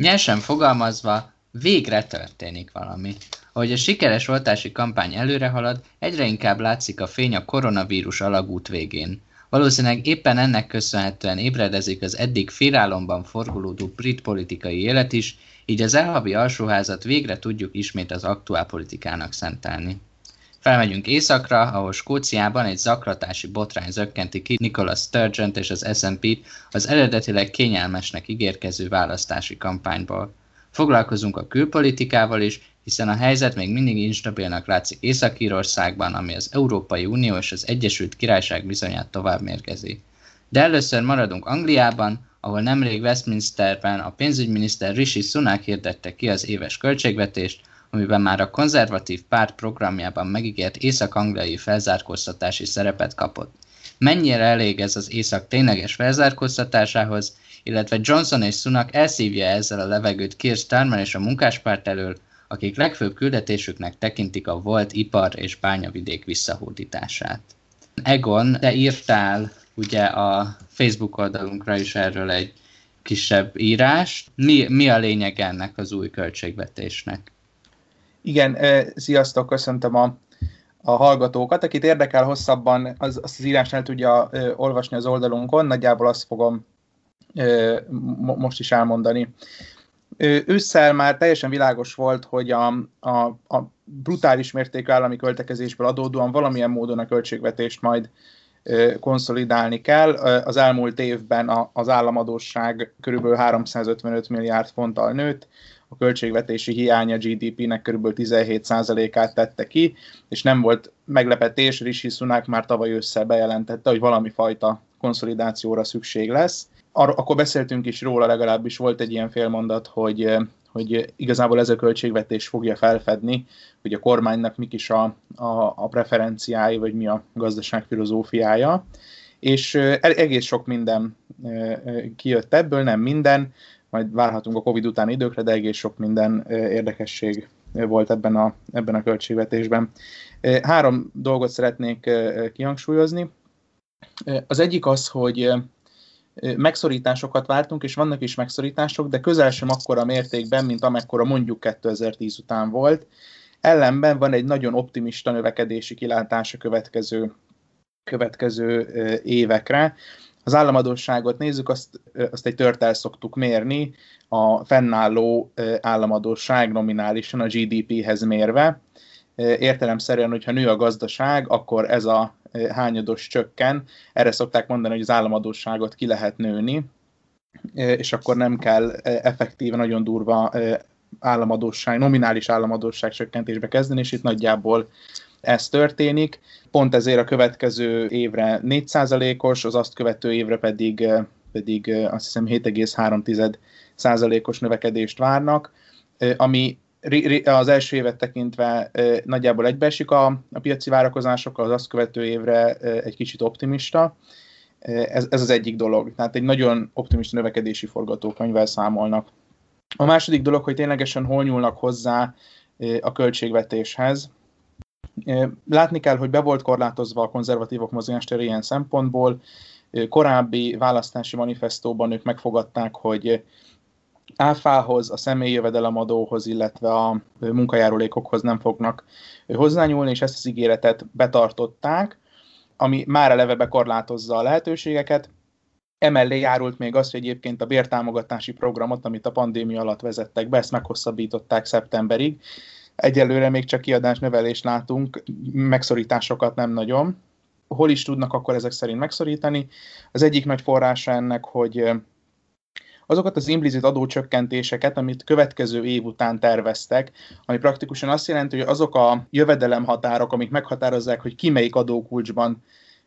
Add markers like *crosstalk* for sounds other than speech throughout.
Nyersen fogalmazva, végre történik valami. Ahogy a sikeres oltási kampány előre halad, egyre inkább látszik a fény a koronavírus alagút végén. Valószínűleg éppen ennek köszönhetően ébredezik az eddig félálomban forgolódó brit politikai élet is, így az elhavi alsóházat végre tudjuk ismét az aktuál politikának szentelni. Felmegyünk északra, ahol Skóciában egy zaklatási botrány zökkenti ki Nicholas sturgeon és az SNP-t az eredetileg kényelmesnek ígérkező választási kampányból. Foglalkozunk a külpolitikával is, hiszen a helyzet még mindig instabilnak látszik Észak-Írországban, ami az Európai Unió és az Egyesült Királyság bizonyát tovább mérgezi. De először maradunk Angliában, ahol nemrég Westminsterben a pénzügyminiszter Rishi Sunak hirdette ki az éves költségvetést, amiben már a konzervatív párt programjában megígért észak-angliai felzárkóztatási szerepet kapott. Mennyire elég ez az észak tényleges felzárkóztatásához, illetve Johnson és Sunak elszívja ezzel a levegőt Keir Starmer és a munkáspárt elől, akik legfőbb küldetésüknek tekintik a volt ipar és bányavidék visszahódítását. Egon, te írtál ugye a Facebook oldalunkra is erről egy kisebb írást. Mi, mi a lényeg ennek az új költségvetésnek? Igen, sziasztok, köszöntöm a, a hallgatókat. Akit érdekel hosszabban, az, azt az írást el tudja ö, olvasni az oldalunkon, nagyjából azt fogom ö, most is elmondani. Ősszel már teljesen világos volt, hogy a, a, a brutális mértékű állami költekezésből adódóan valamilyen módon a költségvetést majd konszolidálni kell. Az elmúlt évben az államadóság kb. 355 milliárd fonttal nőtt, a költségvetési hiánya GDP-nek kb. 17%-át tette ki, és nem volt meglepetés, Rishi Sunak már tavaly össze bejelentette, hogy valami fajta konszolidációra szükség lesz. Ar- akkor beszéltünk is róla, legalábbis volt egy ilyen félmondat, hogy hogy igazából ez a költségvetés fogja felfedni, hogy a kormánynak mik is a, a, a preferenciái, vagy mi a gazdaság filozófiája. És egész sok minden kijött ebből, nem minden, majd várhatunk a Covid utáni időkre, de egész sok minden érdekesség volt ebben a, ebben a költségvetésben. Három dolgot szeretnék kihangsúlyozni. Az egyik az, hogy megszorításokat vártunk, és vannak is megszorítások, de közel sem akkora mértékben, mint amekkora mondjuk 2010 után volt. Ellenben van egy nagyon optimista növekedési kilátás a következő, következő évekre. Az államadóságot nézzük, azt, azt egy törtel szoktuk mérni, a fennálló államadóság nominálisan a GDP-hez mérve. Értelemszerűen, hogyha nő a gazdaság, akkor ez a hányados csökken. Erre szokták mondani, hogy az államadóságot ki lehet nőni, és akkor nem kell effektíve, nagyon durva államadóság, nominális államadóság csökkentésbe kezdeni, és itt nagyjából ez történik. Pont ezért a következő évre 4%-os, az azt követő évre pedig, pedig azt hiszem 7,3%-os növekedést várnak, ami az első évet tekintve nagyjából egybeesik a, a piaci várakozásokkal, az azt követő évre egy kicsit optimista. Ez, ez az egyik dolog. Tehát egy nagyon optimista növekedési forgatókönyvvel számolnak. A második dolog, hogy ténylegesen hol nyúlnak hozzá a költségvetéshez. Látni kell, hogy be volt korlátozva a konzervatívok mozgástere ilyen szempontból. Korábbi választási manifestóban ők megfogadták, hogy áfához, a személyi jövedelemadóhoz, illetve a munkajárulékokhoz nem fognak hozzányúlni, és ezt az ígéretet betartották, ami már eleve bekorlátozza a lehetőségeket. Emellé járult még az, hogy egyébként a bértámogatási programot, amit a pandémia alatt vezettek be, ezt meghosszabbították szeptemberig. Egyelőre még csak kiadás növelést látunk, megszorításokat nem nagyon. Hol is tudnak akkor ezek szerint megszorítani? Az egyik nagy forrása ennek, hogy azokat az implicit adócsökkentéseket, amit következő év után terveztek, ami praktikusan azt jelenti, hogy azok a jövedelemhatárok, amik meghatározzák, hogy ki melyik adókulcsban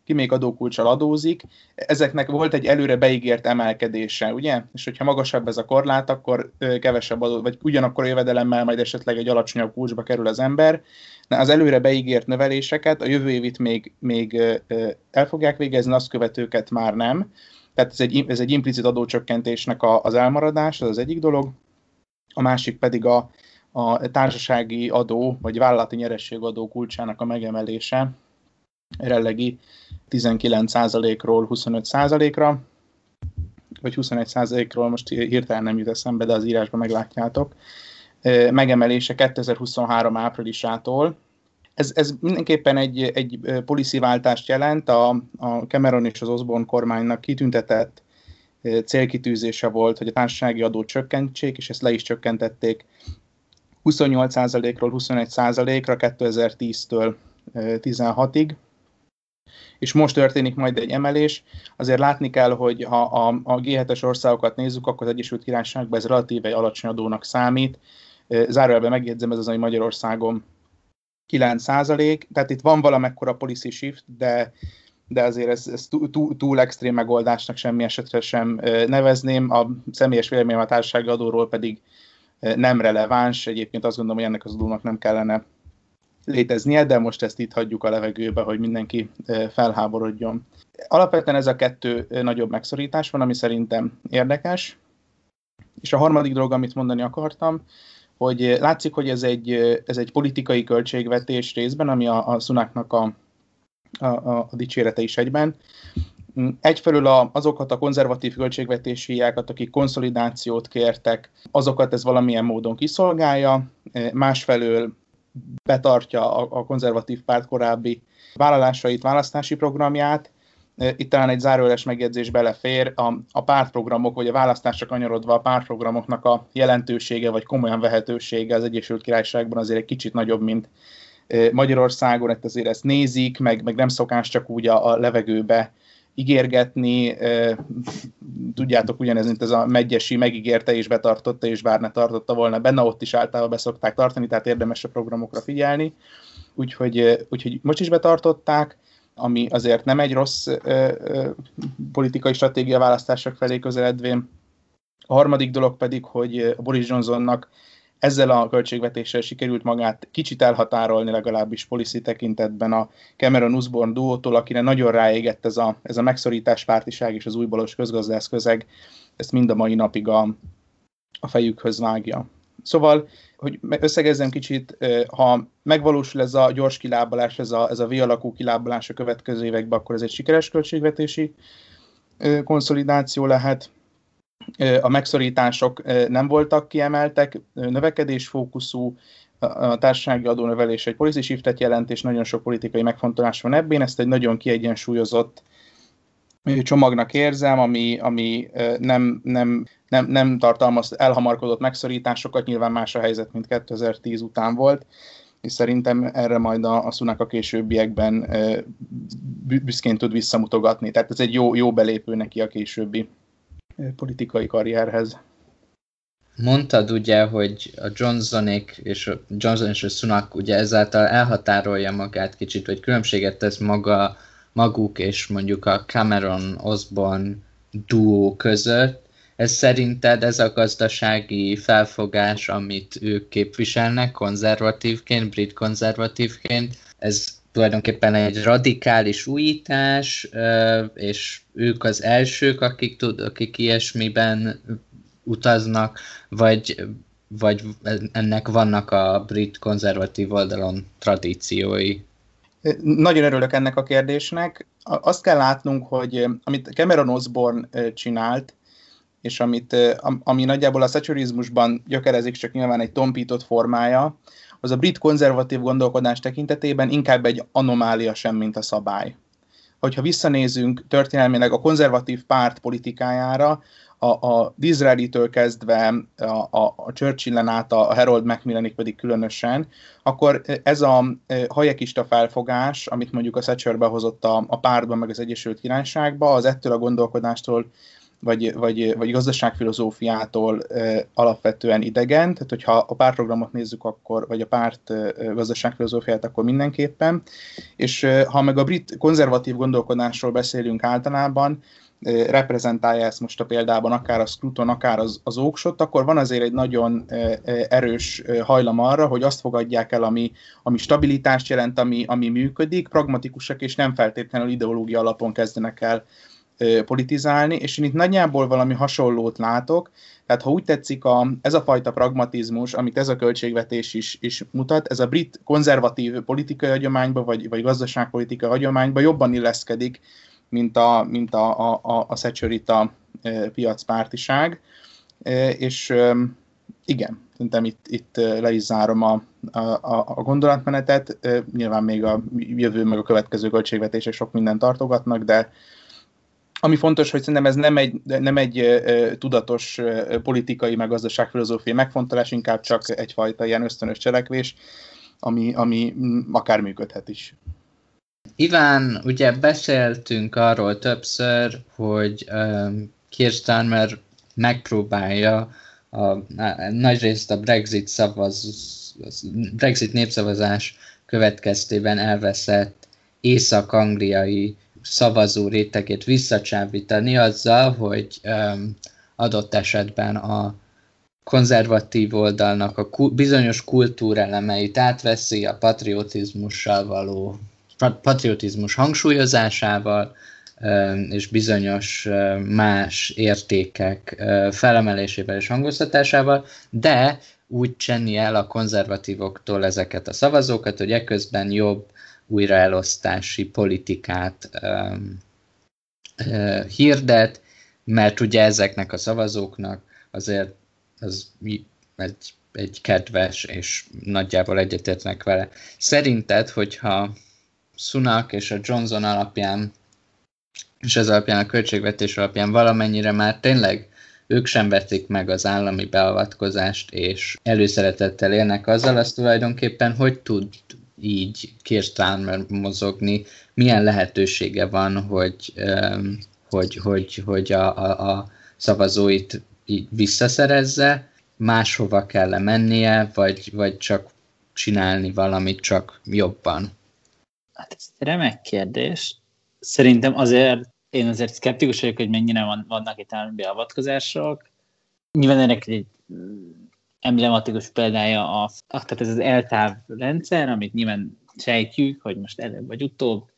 ki még adókulcsal adózik, ezeknek volt egy előre beígért emelkedése, ugye? És hogyha magasabb ez a korlát, akkor kevesebb adó, vagy ugyanakkor a jövedelemmel majd esetleg egy alacsonyabb kulcsba kerül az ember. De az előre beígért növeléseket a jövő évit még, még el fogják végezni, azt követőket már nem. Tehát ez egy, ez egy implicit adócsökkentésnek a, az elmaradás, ez az egyik dolog. A másik pedig a, a társasági adó, vagy vállalati nyerességadó kulcsának a megemelése, jelenlegi 19%-ról 25%-ra. vagy 21 százalékról, most hirtelen nem jut eszembe, de az írásban meglátjátok, megemelése 2023 áprilisától. Ez, ez mindenképpen egy, egy policy váltást jelent, a, a Cameron és az Osborne kormánynak kitüntetett célkitűzése volt, hogy a társasági adót csökkentsék, és ezt le is csökkentették 28%-ról 21%-ra 2010-től 16-ig, és most történik majd egy emelés. Azért látni kell, hogy ha a, a G7-es országokat nézzük, akkor az Egyesült Királyságban ez relatíve egy alacsony adónak számít. Zárójelben megjegyzem, ez az, ami Magyarországon 9% tehát itt van valamekkora policy shift, de, de azért ez, ez túl, túl, extrém megoldásnak semmi esetre sem nevezném. A személyes véleményem a társasági adóról pedig nem releváns. Egyébként azt gondolom, hogy ennek az adónak nem kellene léteznie, de most ezt itt hagyjuk a levegőbe, hogy mindenki felháborodjon. Alapvetően ez a kettő nagyobb megszorítás van, ami szerintem érdekes. És a harmadik dolog, amit mondani akartam, hogy látszik, hogy ez egy, ez egy politikai költségvetés részben, ami a, a Szunáknak a, a, a dicsérete is egyben. Egyfelől a, azokat a konzervatív költségvetési hiákat, akik konszolidációt kértek, azokat ez valamilyen módon kiszolgálja, másfelől betartja a, a konzervatív párt korábbi vállalásait, választási programját. Itt talán egy zárójeles megjegyzés belefér, a, a pártprogramok, vagy a választásra kanyarodva a pártprogramoknak a jelentősége, vagy komolyan vehetősége az Egyesült Királyságban azért egy kicsit nagyobb, mint Magyarországon, hát azért ezt nézik, meg, meg nem szokás csak úgy a, a levegőbe ígérgetni, tudjátok, ugyanez, mint ez a megyesi megígérte és betartotta, és bár ne tartotta volna benne, ott is általában beszokták tartani, tehát érdemes a programokra figyelni. Úgyhogy, úgyhogy most is betartották, ami azért nem egy rossz ö, ö, politikai stratégia választások felé közeledvén. A harmadik dolog pedig, hogy Boris Johnsonnak ezzel a költségvetéssel sikerült magát kicsit elhatárolni legalábbis policy tekintetben a Cameron Usborne duótól, akire nagyon ráégett ez a, ez a megszorítás pártiság és az újbalos közgazdász közeg, ezt mind a mai napig a, a fejükhöz vágja. Szóval, hogy összegezzem kicsit, ha megvalósul ez a gyors kilábalás, ez a, ez a V-alakú kilábalás a következő években, akkor ez egy sikeres költségvetési konszolidáció lehet a megszorítások nem voltak kiemeltek, növekedésfókuszú, a társasági adónövelés egy policy shiftet jelent, és nagyon sok politikai megfontolás van ebben. Ezt egy nagyon kiegyensúlyozott csomagnak érzem, ami, ami nem, nem, nem, nem tartalmaz elhamarkodott megszorításokat, nyilván más a helyzet, mint 2010 után volt, és szerintem erre majd a, a Szunak a későbbiekben büszkén tud visszamutogatni. Tehát ez egy jó, jó belépő neki a későbbi politikai karrierhez. Mondtad ugye, hogy a Johnsonék és a Johnson és a Sunak ugye ezáltal elhatárolja magát kicsit, vagy különbséget tesz maga, maguk és mondjuk a Cameron Osborne duó között. Ez szerinted ez a gazdasági felfogás, amit ők képviselnek konzervatívként, brit konzervatívként, ez tulajdonképpen egy radikális újítás, és ők az elsők, akik, tud, akik ilyesmiben utaznak, vagy, vagy ennek vannak a brit konzervatív oldalon tradíciói? Nagyon örülök ennek a kérdésnek. Azt kell látnunk, hogy amit Cameron Osborne csinált, és amit, ami nagyjából a szecsurizmusban gyökerezik, csak nyilván egy tompított formája, az a brit konzervatív gondolkodás tekintetében inkább egy anomália sem, mint a szabály. Hogyha visszanézünk történelmileg a konzervatív párt politikájára, a, a Disraeli-től kezdve a, a, a Churchill-en át a Harold Macmillanig pedig különösen, akkor ez a e, hajekista felfogás, amit mondjuk a Thatcher behozott a, a pártban, meg az Egyesült Királyságba, az ettől a gondolkodástól vagy, vagy, vagy gazdaságfilozófiától alapvetően idegen, tehát hogyha a pártprogramot nézzük, akkor, vagy a párt gazdaságfilozófiát, akkor mindenképpen, és ha meg a brit konzervatív gondolkodásról beszélünk általában, reprezentálja ezt most a példában akár a Scruton, akár az, az Oaksot, akkor van azért egy nagyon erős hajlam arra, hogy azt fogadják el, ami, ami stabilitást jelent, ami, ami működik, pragmatikusak és nem feltétlenül ideológia alapon kezdenek el politizálni, és én itt nagyjából valami hasonlót látok, tehát ha úgy tetszik, a, ez a fajta pragmatizmus, amit ez a költségvetés is, is mutat, ez a brit konzervatív politikai hagyományba, vagy, vagy gazdaságpolitikai hagyományba jobban illeszkedik, mint a, mint a, a, a, a Thatcherita piacpártiság, és igen, szerintem itt, itt le is zárom a, a, a gondolatmenetet. Nyilván még a jövő, meg a következő költségvetések sok mindent tartogatnak, de ami fontos, hogy szerintem ez nem egy, nem egy tudatos politikai, meg gazdaságfilozófiai megfontolás, inkább csak egyfajta ilyen ösztönös cselekvés, ami, ami akár működhet is. Iván, ugye beszéltünk arról többször, hogy um, megpróbálja a, a, nagyrészt a Brexit szavaz, Brexit népszavazás következtében elveszett észak-angliai szavazó rétegét visszacsábítani azzal, hogy adott esetben a konzervatív oldalnak a ku- bizonyos kultúrelemeit átveszi a patriotizmussal való patriotizmus hangsúlyozásával, és bizonyos más értékek felemelésével és hangoztatásával, de úgy csenni el a konzervatívoktól ezeket a szavazókat, hogy eközben jobb újraelosztási politikát hirdet, mert ugye ezeknek a szavazóknak azért az egy, egy kedves, és nagyjából egyetértnek vele. Szerinted, hogyha Sunak és a Johnson alapján, és ez alapján a költségvetés alapján valamennyire már tényleg ők sem vették meg az állami beavatkozást, és előszeretettel élnek azzal, az tulajdonképpen hogy tud így Kirstánmer mozogni, milyen lehetősége van, hogy, hogy, hogy, hogy a, a, a szavazóit így visszaszerezze, máshova kell -e mennie, vagy, vagy csak csinálni valamit csak jobban? Hát ez egy remek kérdés. Szerintem azért én azért szkeptikus vagyok, hogy mennyire van, vannak itt állami beavatkozások. Nyilván ennek egy emblematikus példája a, tehát ez az eltáv rendszer, amit nyilván sejtjük, hogy most előbb vagy utóbb,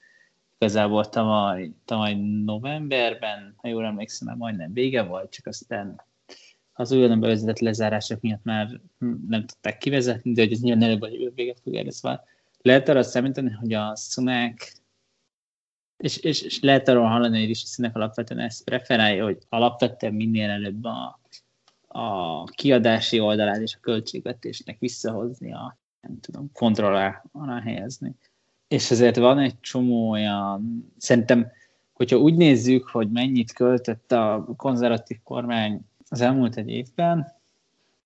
igazából tavaly, tavaly novemberben, ha jól emlékszem, már majdnem vége volt, csak aztán az újonnan bevezetett lezárások miatt már nem tudták kivezetni, de hogy ez nyilván előbb vagy véget fog érni, szóval lehet arra számítani, hogy a szunák, és, és, és lehet arról hallani, hogy Rishi Sunak alapvetően ezt preferálja, hogy alapvetően minél előbb a, a kiadási oldalát és a költségvetésnek visszahozni a, nem tudom, kontroll alá helyezni. És ezért van egy csomó olyan, szerintem, hogyha úgy nézzük, hogy mennyit költött a konzervatív kormány az elmúlt egy évben,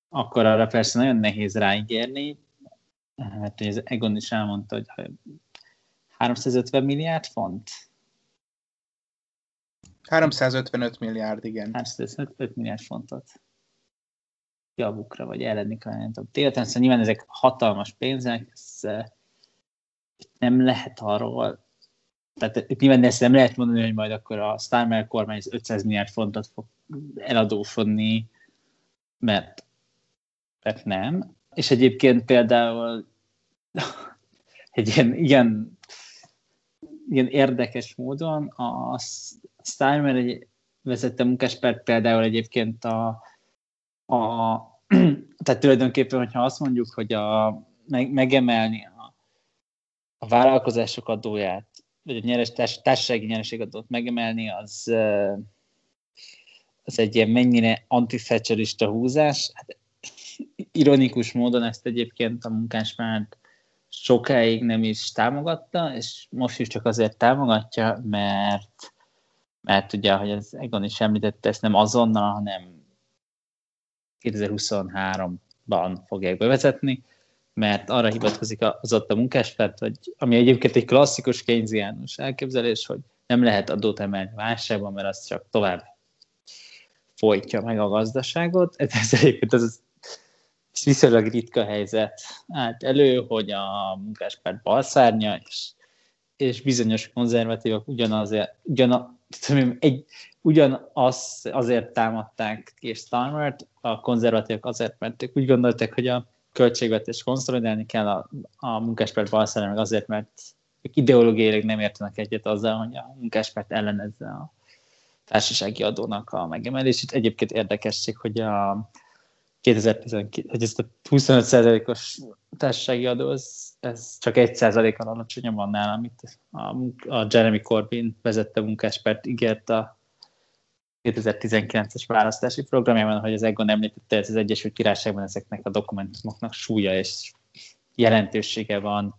akkor arra persze nagyon nehéz ráígérni, mert az Egon is elmondta, hogy 350 milliárd font? 355 milliárd, igen. 355 milliárd fontot javukra, vagy ellenükre, nem tudom. Tényleg, szóval nyilván ezek hatalmas pénzek, ez nem lehet arról, tehát nyilván ezt nem lehet mondani, hogy majd akkor a Starmer kormány 500 milliárd fontot fog eladósodni, mert, mert nem. És egyébként például *laughs* egy ilyen, ilyen, ilyen érdekes módon a egy vezette munkáspárt például egyébként a, a *clears throat* tehát tulajdonképpen, hogyha azt mondjuk, hogy a, meg, megemelni a, a vállalkozások adóját, vagy a nyeres, társ, társasági nyereségadót megemelni, az, az egy ilyen mennyire antifecsarista húzás. Hát, ironikus módon ezt egyébként a munkáspárt sokáig nem is támogatta, és most is csak azért támogatja, mert, mert ugye, hogy az Egon is említette, ezt nem azonnal, hanem 2023-ban fogják bevezetni, mert arra hivatkozik az ott a munkáspárt, hogy ami egyébként egy klasszikus keynesiánus elképzelés, hogy nem lehet adót emelni válságban, mert az csak tovább folytja meg a gazdaságot. *laughs* Ez egyébként az viszonylag ritka helyzet állt elő, hogy a munkáspárt balszárnya, és, és bizonyos konzervatívok ugyanazért, ugyan, tudom, egy, ugyanaz azért támadták és Starmert, a konzervatívok azért, mert ők úgy gondolták, hogy a költségvetést konszolidálni kell a, a munkáspárt meg azért, mert ők ideológiailag nem értenek egyet azzal, hogy a munkáspárt ellenezze a társasági adónak a megemelését. Egyébként érdekesség, hogy a 2012, hogy ezt a 25%-os társasági adó, ez, ez csak 1%-kal alacsonyabb annál, amit a, a Jeremy Corbyn vezette munkáspárt ígért a 2019-es választási programjában, hogy az Egon említette, ez az Egyesült Királyságban ezeknek a dokumentumoknak súlya és jelentősége van,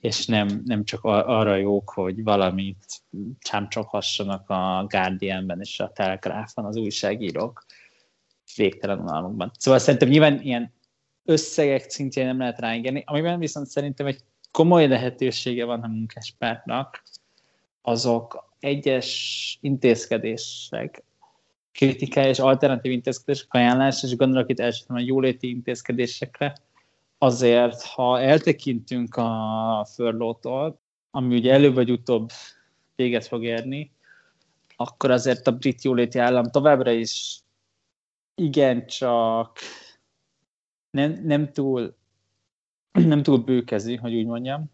és nem, nem csak arra jók, hogy valamit csámcsokhassanak a Guardianben és a Telegraphon az újságírók végtelen unalmukban. Szóval szerintem nyilván ilyen összegek szintjén nem lehet ráengedni, amiben viszont szerintem egy komoly lehetősége van a munkáspártnak, azok egyes intézkedések, kritikája és alternatív intézkedések ajánlás, és gondolok itt elsősorban a jóléti intézkedésekre, azért, ha eltekintünk a furlótól, ami ugye előbb vagy utóbb véget fog érni, akkor azért a brit jóléti állam továbbra is igencsak nem, nem túl nem túl bőkezi, hogy úgy mondjam,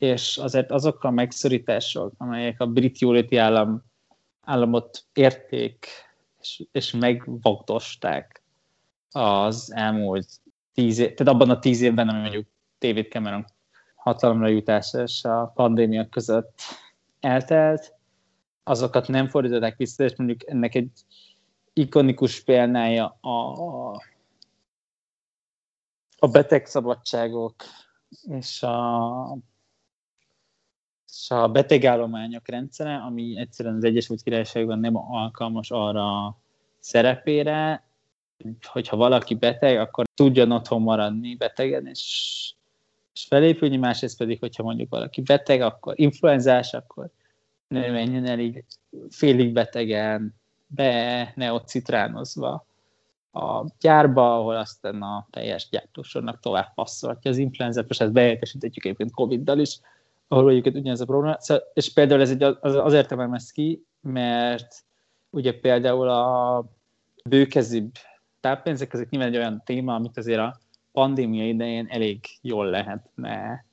és azért azok a megszorítások, amelyek a brit jóléti állam, államot érték és, és megvagdosták az elmúlt tíz év, tehát abban a tíz évben, ami mondjuk David Cameron hatalomra jutása és a pandémia között eltelt, azokat nem fordították vissza, és mondjuk ennek egy ikonikus példája a, a betegszabadságok és a, és a betegállományok rendszere, ami egyszerűen az Egyesült Királyságban nem alkalmas arra szerepére, hogyha valaki beteg, akkor tudjon otthon maradni betegen, és, és felépülni, másrészt pedig, hogyha mondjuk valaki beteg, akkor influenzás, akkor ne menjen el így félig betegen, be, ne ott citránozva a gyárba, ahol aztán a teljes gyártósornak tovább passzolhatja az influenzát, most ezt bejelentesítetjük egyébként Covid-dal is, ahol egyébként ugyanez a probléma. Szóval, és például ez egy, az, azért emelem ezt ki, mert ugye például a bőkezibb táppénzek, ezek nyilván egy olyan téma, amit azért a pandémia idején elég jól lehetne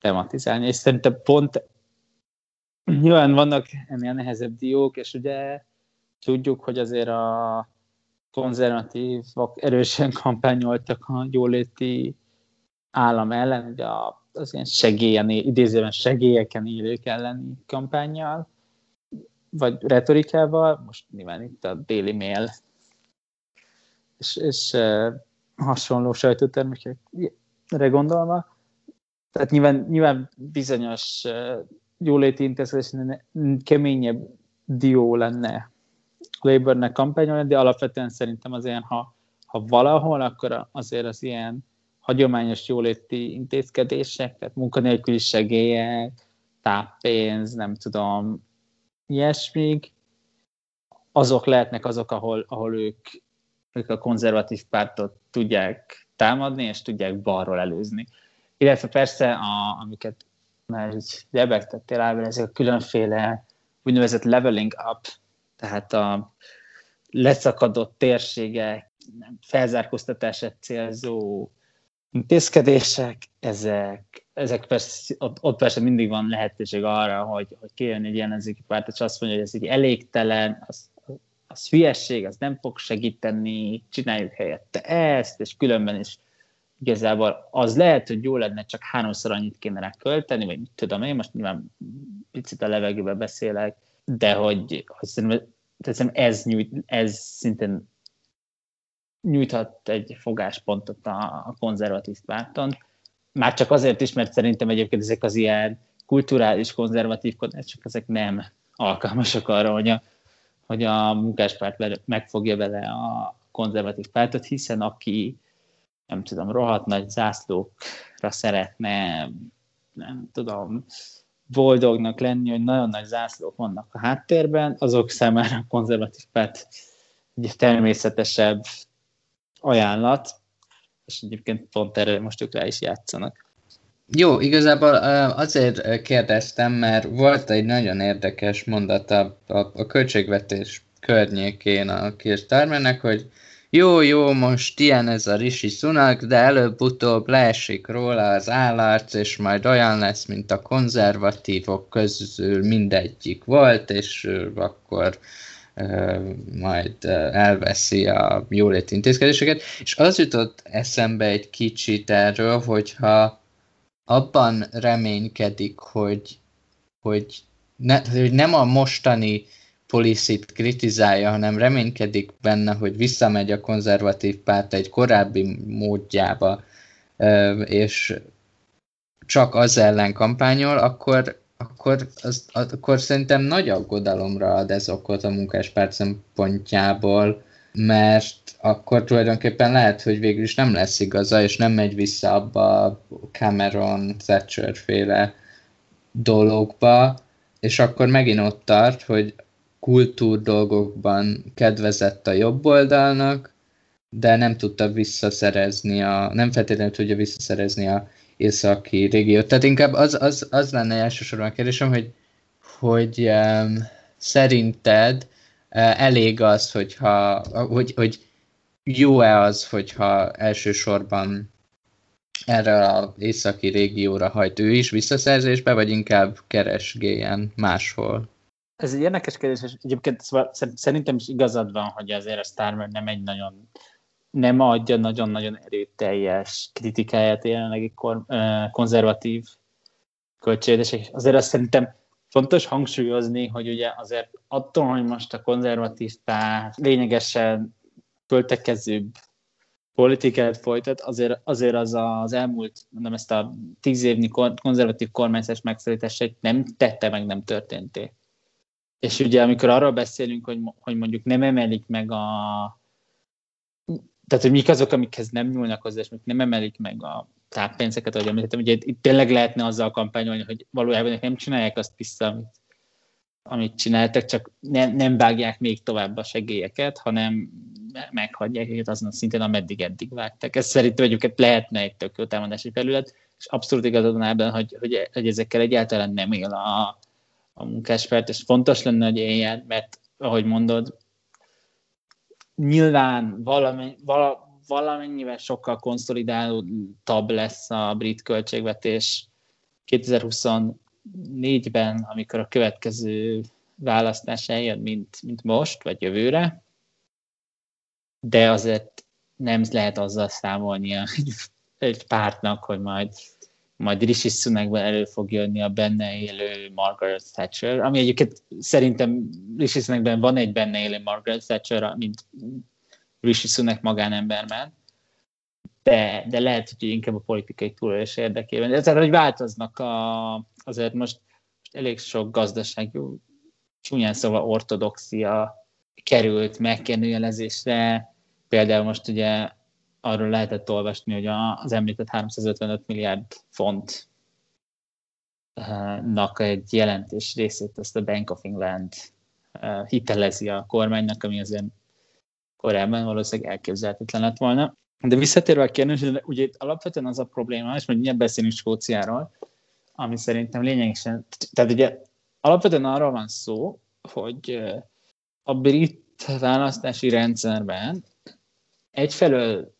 tematizálni, és szerintem pont nyilván vannak ennél nehezebb diók, és ugye tudjuk, hogy azért a konzervatívak erősen kampányoltak a jóléti állam ellen, ugye az ilyen segélyen, idézően segélyeken élők elleni kampányjal, vagy retorikával, most nyilván itt a Daily Mail és, és hasonló sajtótermékekre gondolva. Tehát nyilván, nyilván bizonyos jóléti intézkedés keményebb dió lenne Labournek kampányolni, de alapvetően szerintem az ilyen, ha, ha valahol, akkor azért az ilyen hagyományos jóléti intézkedések, tehát munkanélküli segélyek, táppénz, nem tudom, ilyesmik, azok lehetnek azok, ahol, ahol ők, ők a konzervatív pártot tudják támadni, és tudják balról előzni. Illetve persze, a, amiket már így lebegtettél el, ezek a különféle úgynevezett leveling up tehát a leszakadott térségek felzárkóztatását célzó intézkedések, ezek, ezek persze, ott, ott persze mindig van lehetőség arra, hogy, hogy kijön egy ellenzéki párt, és azt mondja, hogy ez egy elégtelen, az, az hülyesség, az nem fog segíteni, csináljuk helyette ezt, és különben is igazából az lehet, hogy jó lenne, csak háromszor annyit kéne rá költeni, vagy tudom én, most nyilván picit a levegőbe beszélek, de hogy, hogy szerintem, szerintem ez, nyújt, ez szintén nyújthat egy fogáspontot a, a konzervatív párton. Már csak azért is, mert szerintem egyébként ezek az ilyen kulturális konzervatív csak ezek nem alkalmasak arra, hogy a, hogy a munkáspárt megfogja vele a konzervatív pártot, hiszen aki nem tudom, rohadt nagy zászlókra szeretne, nem tudom, boldognak lenni, hogy nagyon nagy zászlók vannak a háttérben, azok számára a konzervatív párt egy természetesebb ajánlat, és egyébként pont erre most ők rá is játszanak. Jó, igazából azért kérdeztem, mert volt egy nagyon érdekes mondata a, a költségvetés környékén a Kirstármenek, hogy jó, jó, most ilyen ez a Rishi Sunak, de előbb-utóbb leesik róla az állarc, és majd olyan lesz, mint a konzervatívok közül mindegyik volt, és akkor majd elveszi a jólét intézkedéseket. És az jutott eszembe egy kicsit erről, hogyha abban reménykedik, hogy, hogy, ne, hogy nem a mostani policy kritizálja, hanem reménykedik benne, hogy visszamegy a konzervatív párt egy korábbi módjába, és csak az ellen kampányol, akkor, akkor, az, akkor szerintem nagy aggodalomra ad ez okot a munkáspárt szempontjából, mert akkor tulajdonképpen lehet, hogy végül is nem lesz igaza, és nem megy vissza abba a Cameron Thatcher féle dologba, és akkor megint ott tart, hogy kultúr dolgokban kedvezett a jobb oldalnak, de nem tudta visszaszerezni a, nem feltétlenül tudja visszaszerezni a északi régiót. Tehát inkább az, az, az lenne elsősorban a kérdésem, hogy, hogy um, szerinted uh, elég az, hogyha, hogy, hogy jó-e az, hogyha elsősorban erre az északi régióra hajt ő is visszaszerzésbe, vagy inkább keresgéljen máshol? Ez egy érdekes kérdés, és egyébként szóval szerintem is igazad van, hogy azért a Starmer nem egy nagyon nem adja nagyon-nagyon erőteljes kritikáját jelenlegi kor, konzervatív költségvetések. Azért azt szerintem fontos hangsúlyozni, hogy ugye azért attól, hogy most a konzervatív párt lényegesen költekezőbb politikát folytat, azért, azért az az elmúlt, mondom, ezt a tíz évnyi konzervatív kormányzás megszorításait nem tette meg, nem történté. És ugye amikor arról beszélünk, hogy, hogy mondjuk nem emelik meg a tehát, hogy mik azok, amikhez nem nyúlnak hozzá, és nem emelik meg a táppénzeket, ahogy említettem, ugye itt tényleg lehetne azzal kampányolni, hogy valójában nem csinálják azt vissza, amit, amit csináltak, csak nem, nem vágják még tovább a segélyeket, hanem meghagyják őket azon a szinten, ameddig eddig vágtak. Ez szerintem egyébként lehetne egy tök jó támadási felület, és abszolút igazad van ebben, hogy, hogy, hogy ezekkel egyáltalán nem él a, a munkáspárt, és fontos lenne, hogy éljen, mert ahogy mondod, nyilván valami, vala, valamennyivel sokkal konszolidálódtabb lesz a brit költségvetés 2024-ben, amikor a következő választás eljön, mint, mint most, vagy jövőre, de azért nem lehet azzal számolni egy, egy pártnak, hogy majd majd Rishi Sunakban elő fog jönni a benne élő Margaret Thatcher, ami egyébként szerintem Rishi Sunakban van egy benne élő Margaret Thatcher, mint Rishi Sunak magánemberben, de, de lehet, hogy inkább a politikai túlélés érdekében. De tehát, hogy változnak a, azért most, most elég sok gazdasági, csúnyán szóval ortodoxia került megkérdőjelezésre. Például most ugye arról lehetett olvasni, hogy az említett 355 milliárd font nak egy jelentős részét ezt a Bank of England eh, hitelezi a kormánynak, ami azért korábban valószínűleg elképzelhetetlen lett volna. De visszatérve a kérdésre, ugye itt alapvetően az a probléma, és majd nyilván beszélünk Skóciáról, ami szerintem lényegesen, tehát ugye alapvetően arról van szó, hogy a brit választási rendszerben egyfelől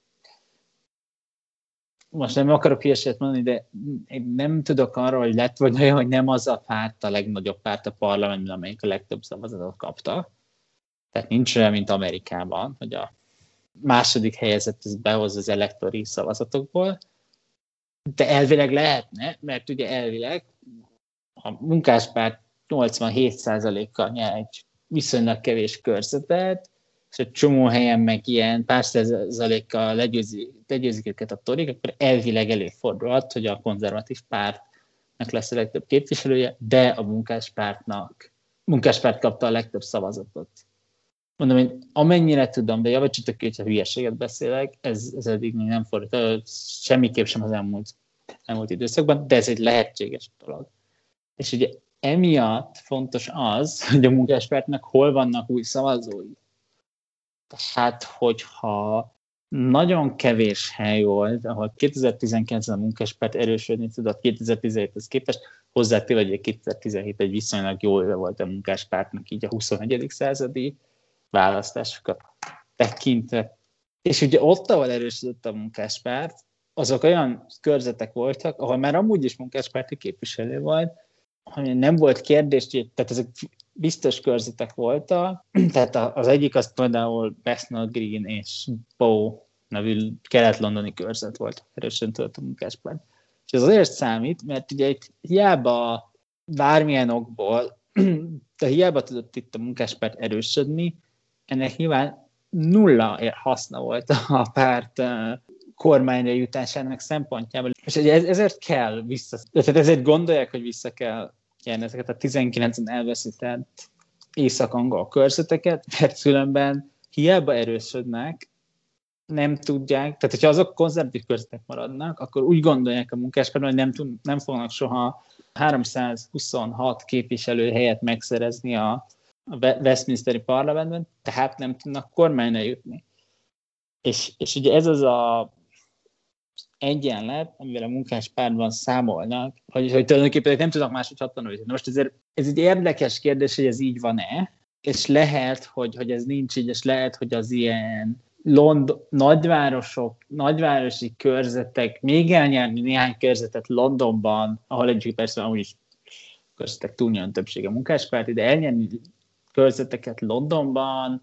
most nem akarok hülyeséget mondani, de én nem tudok arról, hogy lett vagy olyan, hogy nem az a párt a legnagyobb párt a parlamentben, amelyik a legtöbb szavazatot kapta. Tehát nincs olyan, mint Amerikában, hogy a második helyezett ez behoz az elektori szavazatokból, de elvileg lehetne, mert ugye elvileg a munkáspárt 87%-kal nyer egy viszonylag kevés körzetet, és egy csomó helyen meg ilyen pár százalékkal legyőzik, legyőzik őket a torik, akkor elvileg előfordulhat, hogy a konzervatív pártnak lesz a legtöbb képviselője, de a munkáspártnak, munkáspárt kapta a legtöbb szavazatot. Mondom, én amennyire tudom, de javítsatok ki, hogyha hülyeséget beszélek, ez, ez eddig még nem fordult, semmiképp sem az elmúlt, elmúlt időszakban, de ez egy lehetséges dolog. És ugye emiatt fontos az, hogy a munkáspártnak hol vannak új szavazói. Tehát, hogyha nagyon kevés hely volt, ahol 2019-ben a munkáspárt erősödni tudott 2017-hez képest, hozzátéve, hogy 2017 egy viszonylag jó éve volt a munkáspártnak így a 21. századi választásokat tekintve. És ugye ott, ahol erősödött a munkáspárt, azok olyan körzetek voltak, ahol már amúgy is munkáspárti képviselő volt, hogy nem volt kérdés, tehát ezek biztos körzetek voltak, *clears throat* tehát az egyik az például Bethnal Green és Bow nevű kelet-londoni körzet volt, erősen tudott a munkáspárt. És ez azért számít, mert ugye itt hiába bármilyen okból *clears throat* de hiába tudott itt a munkáspárt erősödni, ennek nyilván nulla haszna volt a párt kormányra jutásának szempontjából. És ezért kell vissza, tehát ezért gondolják, hogy vissza kell nyerni ezeket a 19-en elveszített észak-angol körzeteket, mert különben hiába erősödnek, nem tudják, tehát hogyha azok konzervatív körzetek maradnak, akkor úgy gondolják a munkáspárban, hogy nem, tud, nem fognak soha 326 képviselő helyet megszerezni a, a Westminsteri parlamentben, tehát nem tudnak kormányra jutni. És, és ugye ez az a egyenlet, amivel a munkáspárban számolnak, hogy, hogy tulajdonképpen nem tudnak máshogy hattanulni. Most ezért, ez egy érdekes kérdés, hogy ez így van-e, és lehet, hogy, hogy ez nincs így, és lehet, hogy az ilyen Lond- nagyvárosok, nagyvárosi körzetek, még elnyerni néhány körzetet Londonban, ahol egyik persze amúgy is körzetek túlnyilván többsége munkáspárti, de elnyerni körzeteket Londonban,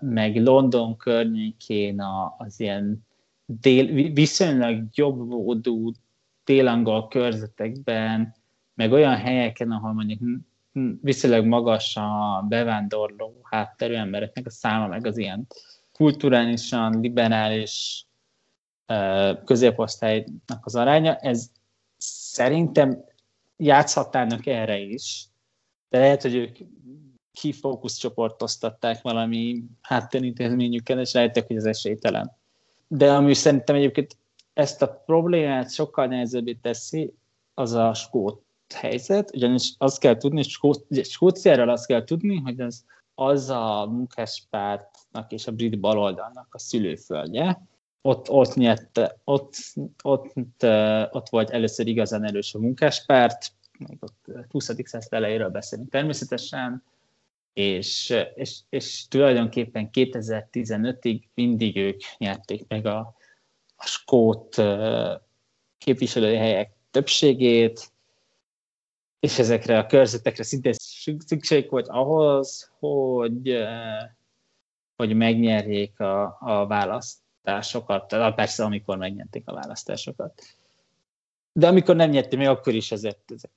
meg London környékén az ilyen dél, viszonylag jobb módú délangol körzetekben, meg olyan helyeken, ahol mondjuk viszonylag magas a bevándorló hátterű embereknek a száma, meg az ilyen kulturálisan liberális középosztálynak az aránya, ez szerintem játszhatnának erre is, de lehet, hogy ők kifókuszcsoportoztatták valami háttérintézményükkel, és rájöttek, hogy ez esélytelen. De ami szerintem egyébként ezt a problémát sokkal nehezebbé teszi, az a skót helyzet, ugyanis azt kell tudni, Skó- Skóciáról azt kell tudni, hogy az, az a munkáspártnak és a brit baloldalnak a szülőföldje. Ott, ott, nyerte, ott, ott, ott, ott volt először igazán erős a munkáspárt, még ott 20. század elejéről beszélünk természetesen, és, és, és tulajdonképpen 2015-ig mindig ők nyerték meg a, a skót képviselői helyek többségét, és ezekre a körzetekre szinte szükség volt ahhoz, hogy, hogy megnyerjék a, a választásokat, persze, amikor megnyerték a választásokat. De amikor nem nyerték még, akkor is ezek, ezek,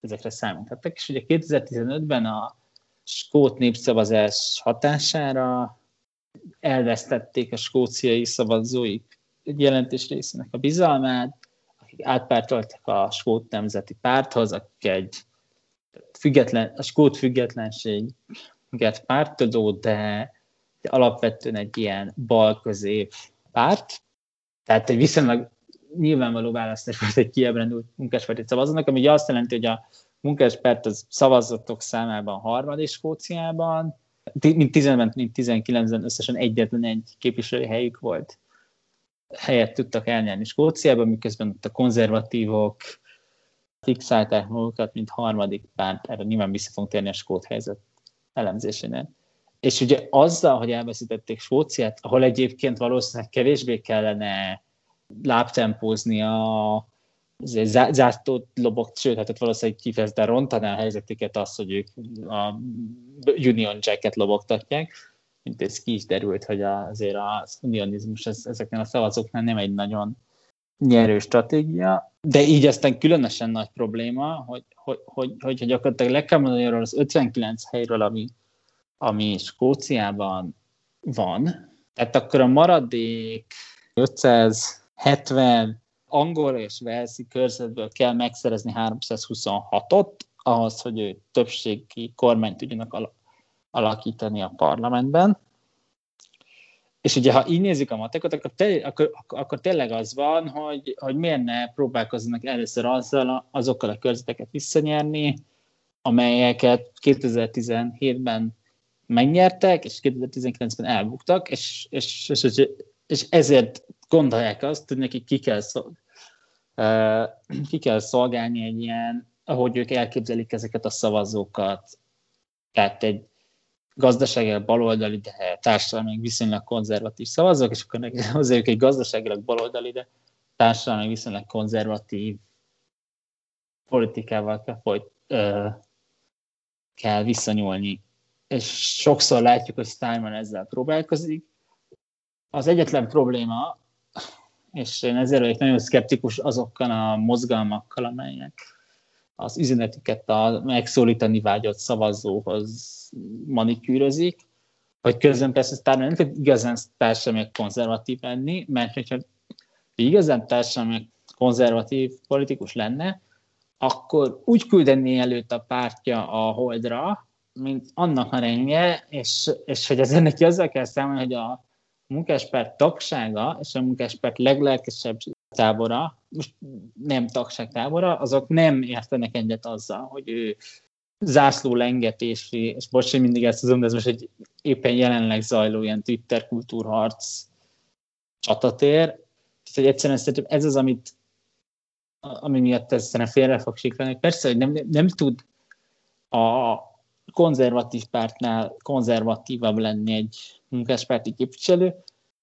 ezekre számítottak. És ugye 2015-ben a, skót népszavazás hatására elvesztették a skóciai szavazói jelentős részének a bizalmát, akik átpártoltak a skót nemzeti párthoz, akik egy független, a skót függetlenséget pártoló, de, de alapvetően egy ilyen bal-közép párt. Tehát egy viszonylag nyilvánvaló választás volt egy kiábrándult munkáspárti szavazónak, ami azt jelenti, hogy a munkáspárt az szavazatok számában harmadik Skóciában, mint 10-ben, mint 19-ben összesen egyetlen egy képviselői helyük volt. Helyet tudtak elnyerni Skóciában, miközben ott a konzervatívok fixálták magukat, mint harmadik párt, erre nyilván vissza fogunk térni a skót helyzet elemzésénél. És ugye azzal, hogy elveszítették Skóciát, ahol egyébként valószínűleg kevésbé kellene lábtempózni a zászlót lobogt, sőt, hát valószínűleg kifejezetten rontaná a helyzetüket az, hogy ők a Union Jacket lobogtatják, mint ez ki is derült, hogy azért az unionizmus ez, ezeknél a szavazóknál nem egy nagyon nyerő stratégia, de így aztán különösen nagy probléma, hogy, hogy, hogy, hogy, hogy gyakorlatilag le kell mondani arról az 59 helyről, ami, ami Skóciában van, tehát akkor a maradék 570 angol és velszi körzetből kell megszerezni 326-ot, ahhoz, hogy ő többségi kormányt tudjanak alakítani a parlamentben. És ugye, ha így nézzük a matekot, akkor, te, akkor, akkor tényleg az van, hogy, hogy miért ne próbálkoznak először azzal, azokkal a körzeteket visszanyerni, amelyeket 2017-ben megnyertek, és 2019-ben elbuktak, és, és, és, és ezért gondolják azt, hogy nekik ki kell, szol, ki kell szolgálni egy ilyen, ahogy ők elképzelik ezeket a szavazókat, tehát egy gazdaságilag baloldali, de társadalmi viszonylag konzervatív szavazók, és akkor hozzájuk egy gazdaságilag baloldali, de társadalmi viszonylag konzervatív politikával kell, folyt, ö, kell visszanyúlni. És sokszor látjuk, hogy Steinman ezzel próbálkozik. Az egyetlen probléma, és én ezért vagyok nagyon szkeptikus azokkal a mozgalmakkal, amelyek az üzenetüket a megszólítani vágyott szavazóhoz manikűrözik, hogy közben persze társadalmi nem tud igazán társadalmi konzervatív lenni, mert hogyha igazán társadalmi konzervatív politikus lenne, akkor úgy küldeni előtt a pártja a holdra, mint annak a rendje, és, és hogy ezzel neki azzal kell számolni, hogy a munkáspárt tagsága és a munkáspárt leglelkesebb tábora, most nem tagság tábora, azok nem értenek egyet azzal, hogy ő zászló lengetési, és most én mindig ezt tudom, de ez most egy éppen jelenleg zajló ilyen Twitter kultúrharc csatatér. Tehát, hogy egyszerűen szerintem ez az, amit ami miatt ez szerintem félre fog siklani. Persze, hogy nem, nem tud a konzervatív pártnál konzervatívabb lenni egy munkáspárti képviselő,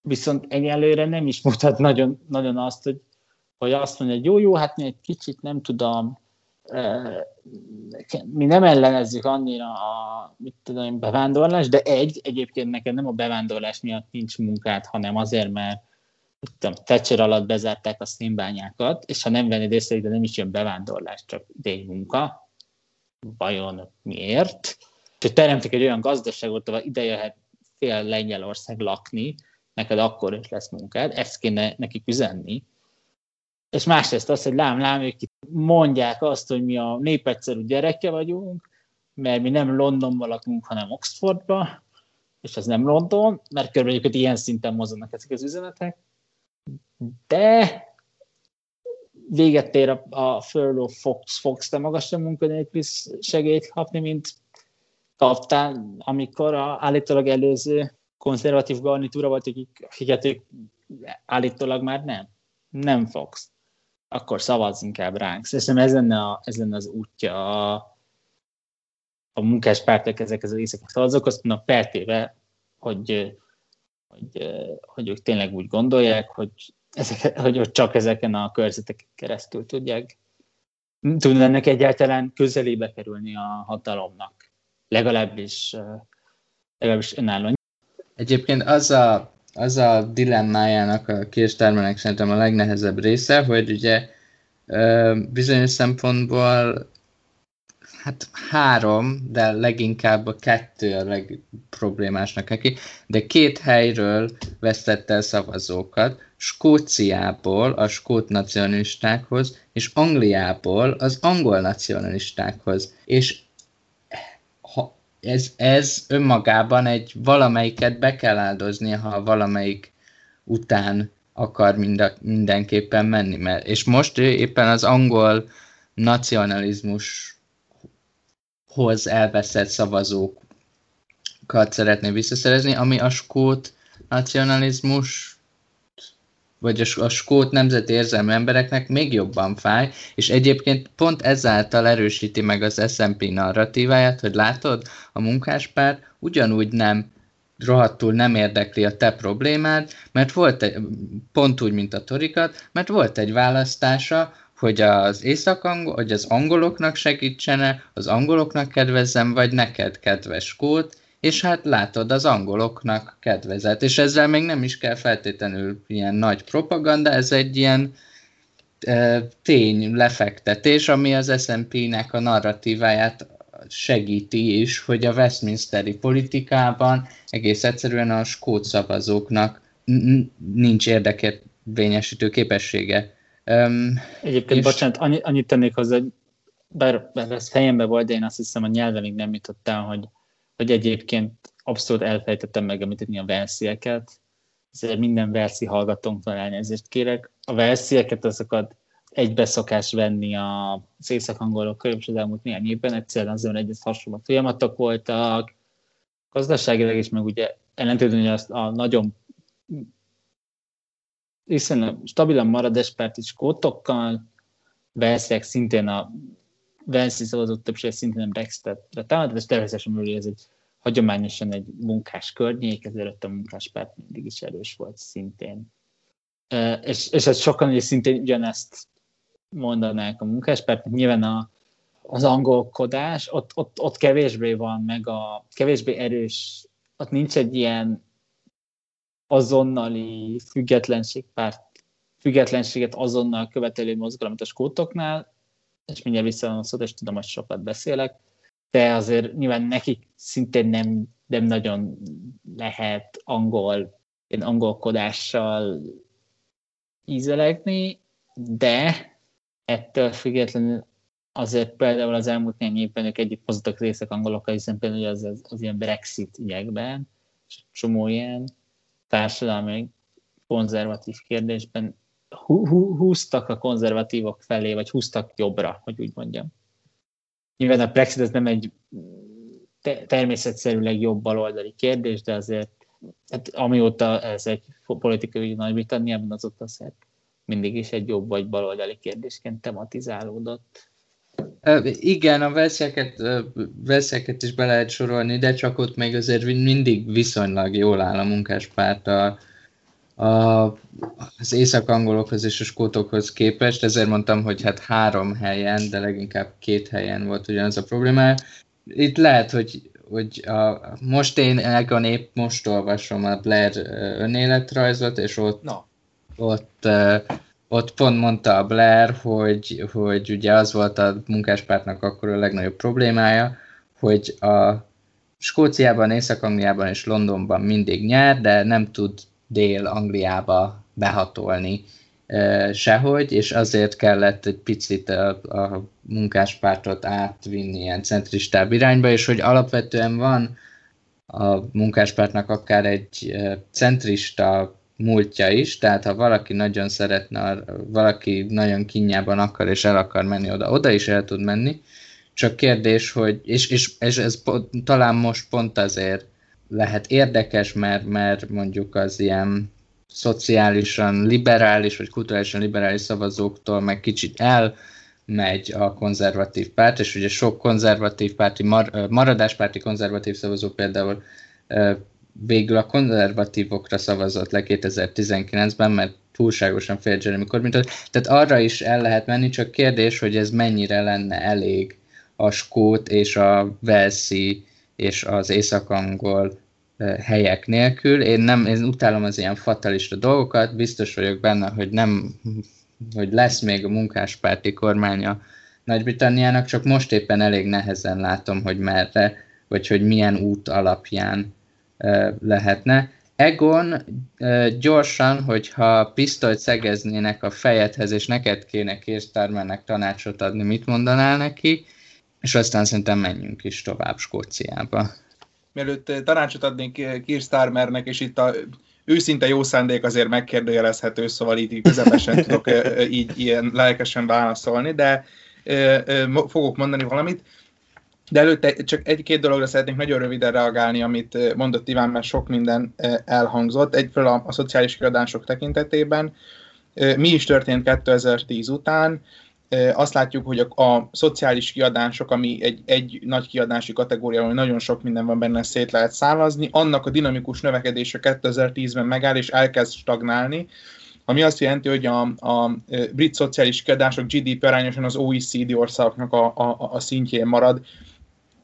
viszont egyelőre nem is mutat nagyon, nagyon azt, hogy, hogy azt mondja, hogy jó, jó, hát mi egy kicsit nem tudom, mi nem ellenezzük annyira a mit tudom, bevándorlás, de egy, egyébként neked nem a bevándorlás miatt nincs munkát, hanem azért, mert tudom, Thatcher alatt bezárták a szénbányákat, és ha nem vennéd észre, de nem is jön bevándorlás, csak idei munka. Vajon miért? És teremtik egy olyan gazdaságot, ahol ide jöhet fél Lengyelország lakni, neked akkor is lesz munkád, ezt kéne nekik üzenni. És másrészt az, hogy lám, lám, ők mondják azt, hogy mi a népegyszerű gyereke vagyunk, mert mi nem Londonban lakunk, hanem Oxfordba, és ez nem London, mert körülbelül ilyen szinten mozognak ezek az üzenetek. De véget ér a, a Furlough Fox, Fox te magasabb munkanélküli segélyt kapni, mint kaptál, amikor a állítólag előző konzervatív garnitúra volt, akik, akiket ők állítólag már nem. Nem fogsz. Akkor szavazz inkább ránk. Szerintem ez lenne, a, ez lenne az útja a, a munkáspártok ezekhez az éjszakos szavazókhoz, mondom, pertéve, hogy, hogy, hogy ők tényleg úgy gondolják, hogy, ezek, hogy csak ezeken a körzeteken keresztül tudják tudnának egyáltalán közelébe kerülni a hatalomnak. Legalábbis, legalábbis önállóan. Egyébként az a, az a dilemmájának a késtermelnek szerintem a legnehezebb része, hogy ugye bizonyos szempontból hát három, de leginkább a kettő a legproblémásnak neki, de két helyről vesztette el szavazókat, Skóciából a skót nacionalistákhoz, és Angliából az angol nacionalistákhoz. És ez, ez önmagában egy valamelyiket be kell áldozni, ha valamelyik után akar mind, mindenképpen menni. Mert, és most ő éppen az angol nacionalizmushoz elveszett szavazókat szeretné visszaszerezni, ami a skót nacionalizmus vagy a, a skót nemzeti érzelmű embereknek még jobban fáj, és egyébként pont ezáltal erősíti meg az SMP narratíváját, hogy látod, a munkáspár ugyanúgy nem rohadtul nem érdekli a te problémád, mert volt egy, pont úgy, mint a torikat, mert volt egy választása, hogy az észak hogy az angoloknak segítsene, az angoloknak kedvezzem, vagy neked kedves skót, és hát látod, az angoloknak kedvezett, és ezzel még nem is kell feltétlenül ilyen nagy propaganda, ez egy ilyen e, tény lefektetés, ami az SMP-nek a narratíváját segíti is, hogy a Westminsteri politikában egész egyszerűen a skót szavazóknak nincs érdekérvényesítő képessége. Um, Egyébként, és... bocsánat, annyit, annyit tennék hozzá, bár, bár ez fejembe volt, de én azt hiszem a nyelven nem jutott el, hogy hogy egyébként abszolút elfejtettem megemlíteni a verszieket, ezért minden verszi hallgatónktól elnézést kérek. A verszieket azokat egybe szokás venni a észak-angolok körül, és az elmúlt néhány évben egyszerűen azon egyes hasonló folyamatok voltak, gazdaságilag is, meg ugye ellentétben, azt a nagyon hiszen stabilan marad espárt is kótokkal, Velsziek szintén a Velszi szavazott többség szintén Brexitet támadott, és természetesen hogy ez egy hagyományosan egy munkás környék, ezért a munkáspárt mindig is erős volt szintén. És, és ez sokan ugye szintén ugyanezt mondanák a munkáspárt, nyilván a, az angolkodás, ott, ott, ott kevésbé van, meg a kevésbé erős, ott nincs egy ilyen azonnali függetlenségpárt, függetlenséget azonnal követelő mozgalom, mint a skótoknál, és mindjárt vissza a szót, és tudom, hogy sokat beszélek, de azért nyilván nekik szintén nem, nem nagyon lehet angol, én angolkodással ízelegni, de ettől függetlenül azért például az elmúlt néhány évben ők együtt hoztak részek angolokkal, hiszen például az, az, az ilyen Brexit ügyekben, és csomó ilyen társadalmi konzervatív kérdésben húztak a konzervatívok felé, vagy húztak jobbra, hogy úgy mondjam. Nyilván a Brexit ez nem egy te- természetszerűleg jobb baloldali kérdés, de azért hát amióta ez egy politikai ügy Nagy-Britanniában, azóta azért mindig is egy jobb vagy baloldali kérdésként tematizálódott. Igen, a veszélyeket, veszélyeket is be lehet sorolni, de csak ott még azért mindig viszonylag jól áll a munkáspárt a, a, az észak-angolokhoz és a skótokhoz képest, ezért mondtam, hogy hát három helyen, de leginkább két helyen volt ugyanaz a probléma. Itt lehet, hogy, hogy a, most én Egon épp most olvasom a Blair önéletrajzot, és ott, no. ott ott pont mondta a Blair, hogy, hogy ugye az volt a munkáspártnak akkor a legnagyobb problémája, hogy a Skóciában, Észak-Angliában és Londonban mindig nyer, de nem tud Dél-Angliába behatolni sehogy, és azért kellett egy picit a, a munkáspártot átvinni ilyen centristább irányba, és hogy alapvetően van a munkáspártnak akár egy centrista múltja is, tehát ha valaki nagyon szeretne, valaki nagyon kinyában akar és el akar menni oda, oda is el tud menni, csak kérdés, hogy, és, és, és ez talán most pont azért lehet érdekes, mert, mert mondjuk az ilyen szociálisan liberális, vagy kulturálisan liberális szavazóktól meg kicsit elmegy a konzervatív párt, és ugye sok konzervatív párti, mar, maradáspárti konzervatív szavazó például végül a konzervatívokra szavazott le 2019-ben, mert túlságosan fél Jeremy Corbyn. Tehát arra is el lehet menni, csak kérdés, hogy ez mennyire lenne elég a skót és a velszi és az észak-angol helyek nélkül. Én nem, én utálom az ilyen fatalista dolgokat, biztos vagyok benne, hogy nem, hogy lesz még a munkáspárti kormánya Nagy-Britanniának, csak most éppen elég nehezen látom, hogy merre, vagy hogy milyen út alapján lehetne. Egon gyorsan, hogyha pisztolyt szegeznének a fejedhez, és neked kéne Kirstármernek tanácsot adni, mit mondanál neki? És aztán szerintem menjünk is tovább Skóciába. Mielőtt tanácsot adnék Kirstármernek, és itt a őszinte jó szándék azért megkérdőjelezhető, szóval így közepesen *laughs* tudok így ilyen lelkesen válaszolni, de fogok mondani valamit. De előtte csak egy-két dologra szeretnék nagyon röviden reagálni, amit mondott Iván, mert sok minden elhangzott. Egyfelől a, a szociális kiadások tekintetében. Mi is történt 2010 után? Azt látjuk, hogy a, a szociális kiadások, ami egy, egy nagy kiadási kategória, ahol nagyon sok minden van benne, szét lehet szálazni, annak a dinamikus növekedése 2010-ben megáll és elkezd stagnálni, ami azt jelenti, hogy a, a brit szociális kiadások GDP arányosan az OECD országoknak a, a, a szintjén marad,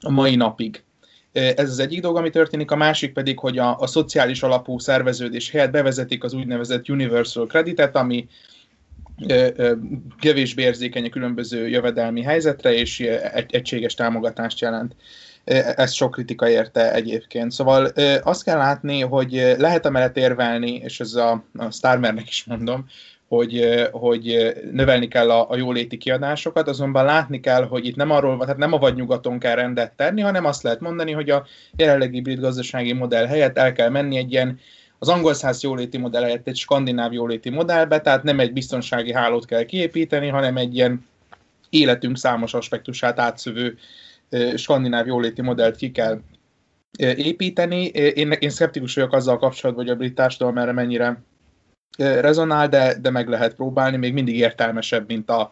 a mai napig. Ez az egyik dolog, ami történik, a másik pedig, hogy a, a szociális alapú szerveződés helyett bevezetik az úgynevezett Universal Creditet, ami kevésbé érzékeny a különböző jövedelmi helyzetre, és egy, egységes támogatást jelent. Ezt sok kritika érte egyébként. Szóval azt kell látni, hogy lehet emellett érvelni, és ez a, a Starmernek is mondom, hogy, hogy növelni kell a, a jóléti kiadásokat, azonban látni kell, hogy itt nem arról van, tehát nem a vagy nyugaton kell rendet tenni, hanem azt lehet mondani, hogy a jelenlegi brit gazdasági modell helyett el kell menni egy ilyen az angol száz jóléti modell helyett egy skandináv jóléti modellbe, tehát nem egy biztonsági hálót kell kiépíteni, hanem egy ilyen életünk számos aspektusát átszövő skandináv jóléti modellt ki kell építeni. Én, én szeptikus vagyok azzal kapcsolatban, hogy a brit társadalom erre mennyire rezonál, de, de meg lehet próbálni, még mindig értelmesebb, mint a,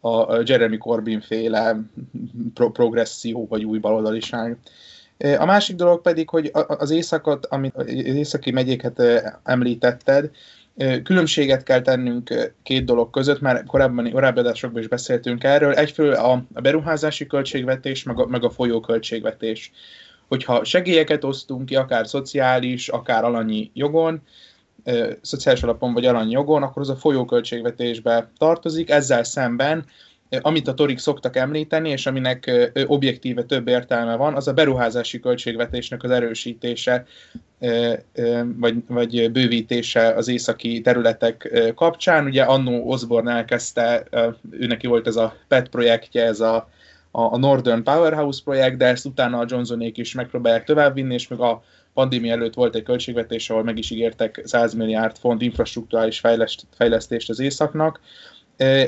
a Jeremy Corbyn féle pro- progresszió vagy új baloldaliság. A másik dolog pedig, hogy az északot, amit az északi megyéket említetted, különbséget kell tennünk két dolog között, már korábban, korábbi adásokban is beszéltünk erről. Egyfelől a, a beruházási költségvetés, meg a, meg a folyóköltségvetés. Hogyha segélyeket osztunk ki, akár szociális, akár alanyi jogon, szociális alapon vagy aranyjogon, akkor az a folyóköltségvetésbe tartozik, ezzel szemben amit a torik szoktak említeni, és aminek objektíve több értelme van, az a beruházási költségvetésnek az erősítése, vagy, vagy bővítése az északi területek kapcsán. Ugye annó Osborne elkezdte, őneki volt ez a PET projektje, ez a, a Northern Powerhouse projekt, de ezt utána a Johnsonék is megpróbálják továbbvinni, és meg a pandémia előtt volt egy költségvetés, ahol meg is ígértek 100 milliárd font infrastruktúrális fejlesztést az északnak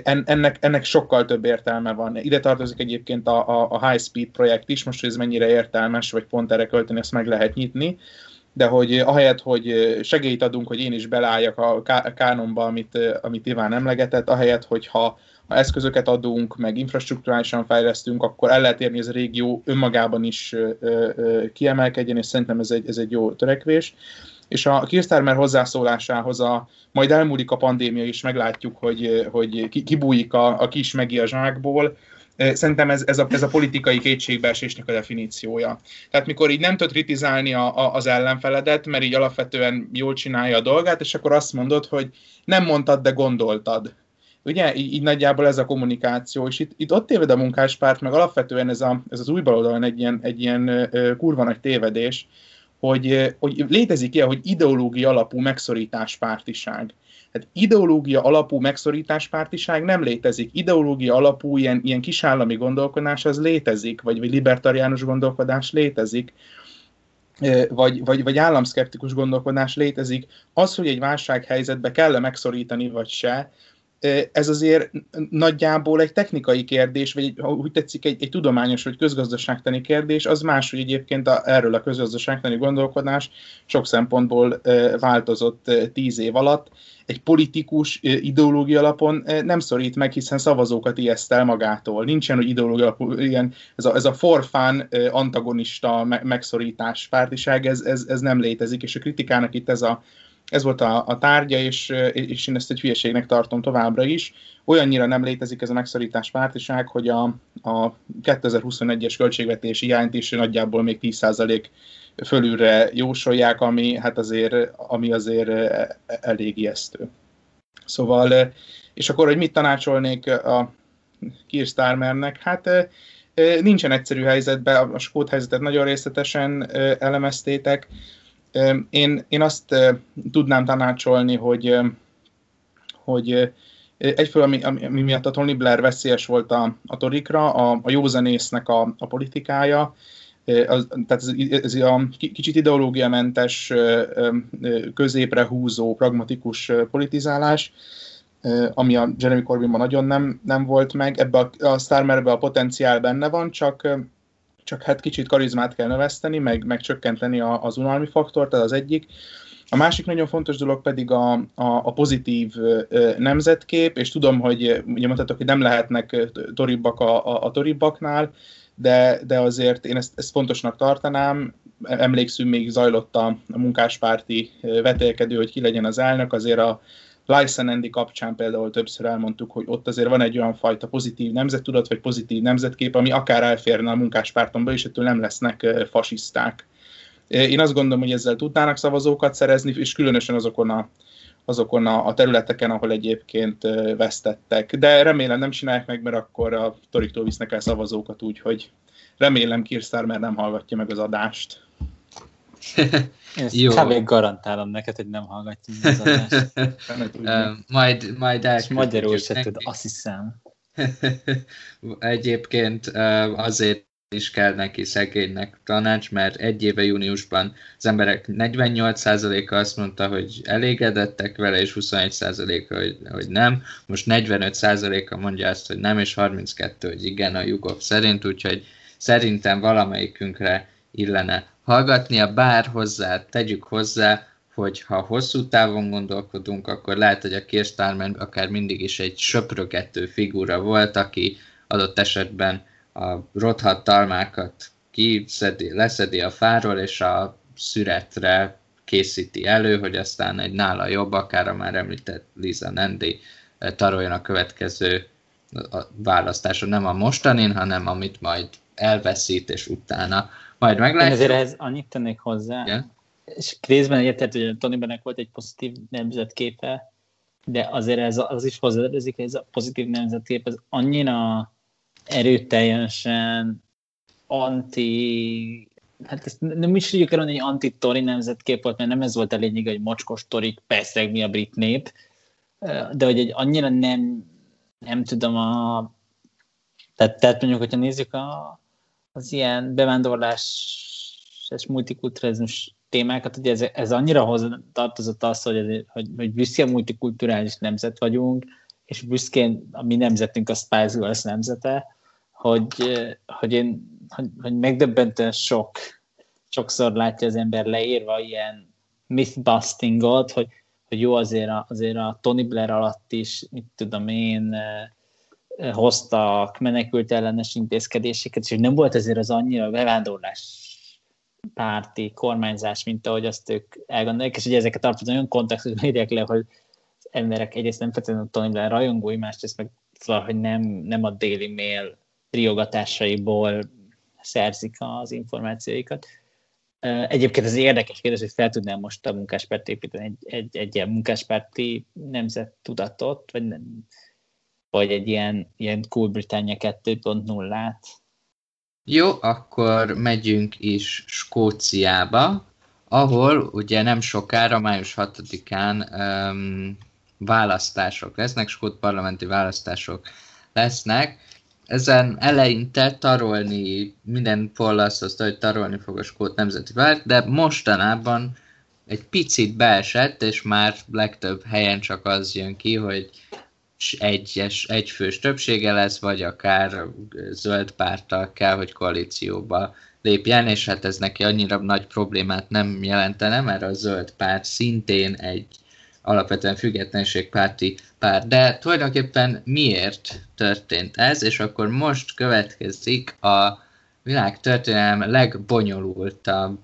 ennek, ennek sokkal több értelme van. Ide tartozik egyébként a, a, a High Speed projekt is, most, hogy ez mennyire értelmes, vagy pont erre költeni, ezt meg lehet nyitni, de hogy ahelyett, hogy segélyt adunk, hogy én is belálljak a kánonba, amit, amit Iván emlegetett, ahelyett, hogyha ha eszközöket adunk, meg infrastruktúrálisan fejlesztünk, akkor el lehet érni, hogy ez a régió önmagában is kiemelkedjen, és szerintem ez egy, ez egy jó törekvés és a Kirstarmer hozzászólásához a, majd elmúlik a pandémia, és meglátjuk, hogy, hogy kibújik a, a kis megi a zsákból, Szerintem ez, ez, a, ez a politikai kétségbeesésnek a definíciója. Tehát mikor így nem tud kritizálni a, a, az ellenfeledet, mert így alapvetően jól csinálja a dolgát, és akkor azt mondod, hogy nem mondtad, de gondoltad. Ugye, így, így nagyjából ez a kommunikáció, és itt, itt ott téved a munkáspárt, meg alapvetően ez, a, ez az új baloldalon egy ilyen, egy ilyen kurva nagy tévedés, hogy, hogy létezik ilyen, hogy ideológia alapú megszorításpártiság. Hát ideológia alapú megszorításpártiság nem létezik. Ideológia alapú ilyen, ilyen kisállami gondolkodás az létezik, vagy, vagy libertariánus gondolkodás létezik, vagy, vagy, vagy államszkeptikus gondolkodás létezik. Az, hogy egy válsághelyzetbe kell-e megszorítani, vagy se, ez azért nagyjából egy technikai kérdés, vagy egy, úgy tetszik, egy, egy tudományos vagy közgazdaságtani kérdés, az más, hogy egyébként a, erről a közgazdaságtani gondolkodás sok szempontból változott tíz év alatt. Egy politikus ideológia alapon nem szorít meg, hiszen szavazókat ijeszt el magától. Nincsen, hogy ideológia alapú, ilyen, ez a, ez a forfán antagonista megszorítás pártiság, ez, ez, ez nem létezik, és a kritikának itt ez a ez volt a, a tárgya, és, és én ezt egy hülyeségnek tartom továbbra is. Olyannyira nem létezik ez a megszorítás pártiság, hogy a, a 2021-es költségvetési hiányt nagyjából még 10% fölülre jósolják, ami, hát azért, ami azért elég ijesztő. Szóval, és akkor, hogy mit tanácsolnék a Keir Starmernek? Hát nincsen egyszerű helyzetben, a skót helyzetet nagyon részletesen elemeztétek, én, én azt tudnám tanácsolni, hogy, hogy egyfelől, ami, ami miatt a Tony Blair veszélyes volt a, a torikra, a, a józanésznek a, a politikája, az, tehát ez, ez a kicsit ideológiamentes, középre húzó, pragmatikus politizálás, ami a Jeremy Corbynban nagyon nem, nem volt meg. Ebbe a, a Starmerbe a potenciál benne van, csak csak hát kicsit karizmát kell növeszteni, meg, meg csökkenteni a, az unalmi faktort, ez az egyik. A másik nagyon fontos dolog pedig a, a, a pozitív nemzetkép, és tudom, hogy ugye mondhatok, hogy nem lehetnek toribbak a, a, a toribbaknál, de, de azért én ezt, ezt fontosnak tartanám. Emlékszünk, még zajlott a, a munkáspárti vetélkedő, hogy ki legyen az elnök, azért a, Lyson Andy kapcsán például többször elmondtuk, hogy ott azért van egy olyan fajta pozitív nemzettudat, vagy pozitív nemzetkép, ami akár elférne a munkáspártomba, és ettől nem lesznek fasiszták. Én azt gondolom, hogy ezzel tudnának szavazókat szerezni, és különösen azokon a, azokon a, területeken, ahol egyébként vesztettek. De remélem nem csinálják meg, mert akkor a Toriktól visznek el szavazókat, úgyhogy remélem Kirszár, mert nem hallgatja meg az adást. Én ezt Jó. kb. garantálom neked, hogy nem hallgatjuk az adást. *laughs* uh, majd, majd És magyarul se tud, azt hiszem. *laughs* Egyébként azért is kell neki szegénynek tanács, mert egy éve júniusban az emberek 48%-a azt mondta, hogy elégedettek vele, és 21%-a, hogy, hogy nem. Most 45%-a mondja azt, hogy nem, és 32, hogy igen a Jugov szerint, úgyhogy szerintem valamelyikünkre illene hallgatnia, bár hozzá, tegyük hozzá, hogy ha hosszú távon gondolkodunk, akkor lehet, hogy a Kirstármen akár mindig is egy söprögető figura volt, aki adott esetben a rothadt talmákat kiszedi, leszedi a fáról, és a szüretre készíti elő, hogy aztán egy nála jobb, akár a már említett Liza Nendi eh, taroljon a következő választáson, nem a mostanin, hanem amit majd elveszít, és utána majd meglátjuk. Én azért ehhez annyit tennék hozzá, Igen? és részben érted, hogy Tony Benek volt egy pozitív nemzetképe, de azért ez az is hozzáadódik, hogy ez a pozitív nemzetkép ez annyira erőteljesen anti hát ezt nem is tudjuk elmondani, hogy anti-tori nemzetkép volt, mert nem ez volt a lényeg, hogy mocskos torik, persze mi a brit nép, de hogy egy annyira nem, nem tudom a... Tehát, tehát mondjuk, hogyha nézzük a, az ilyen bevándorlás és multikulturalizmus témákat, ugye ez, ez annyira hozzá tartozott az, hogy, ez, hogy, hogy büszke multikulturális nemzet vagyunk, és büszkén a mi nemzetünk a Spice Girls nemzete, hogy, hogy én hogy, hogy megdöbbentően sok, sokszor látja az ember leírva ilyen mythbustingot, hogy, hogy jó azért a, azért a Tony Blair alatt is, mit tudom én, hoztak menekült ellenes intézkedéseket, és nem volt ezért az annyira bevándorlás párti kormányzás, mint ahogy azt ők elgondolják, és ugye ezeket alapvetően olyan kontextusban írják le, hogy az emberek egyrészt nem feltétlenül Tony Blair rajongói, másrészt meg szóval, hogy nem, nem a Daily Mail riogatásaiból szerzik az információikat. Egyébként ez érdekes kérdés, hogy fel tudnám most a munkáspárt építeni egy, egy, egy ilyen munkáspárti nemzettudatot, vagy, nem, vagy egy ilyen, ilyen Cool Britannia 2.0-át. Jó, akkor megyünk is Skóciába, ahol ugye nem sokára, május 6-án um, választások lesznek, skót parlamenti választások lesznek, ezen eleinte tarolni, minden poll azt hogy tarolni fog a Skót Nemzeti Párt, de mostanában egy picit beesett, és már legtöbb helyen csak az jön ki, hogy egyes, egyfős többsége lesz, vagy akár zöld párttal kell, hogy koalícióba lépjen, és hát ez neki annyira nagy problémát nem jelentene, mert a zöld párt szintén egy alapvetően függetlenségpárti párt. De tulajdonképpen miért történt ez, és akkor most következik a világ történelem legbonyolultabb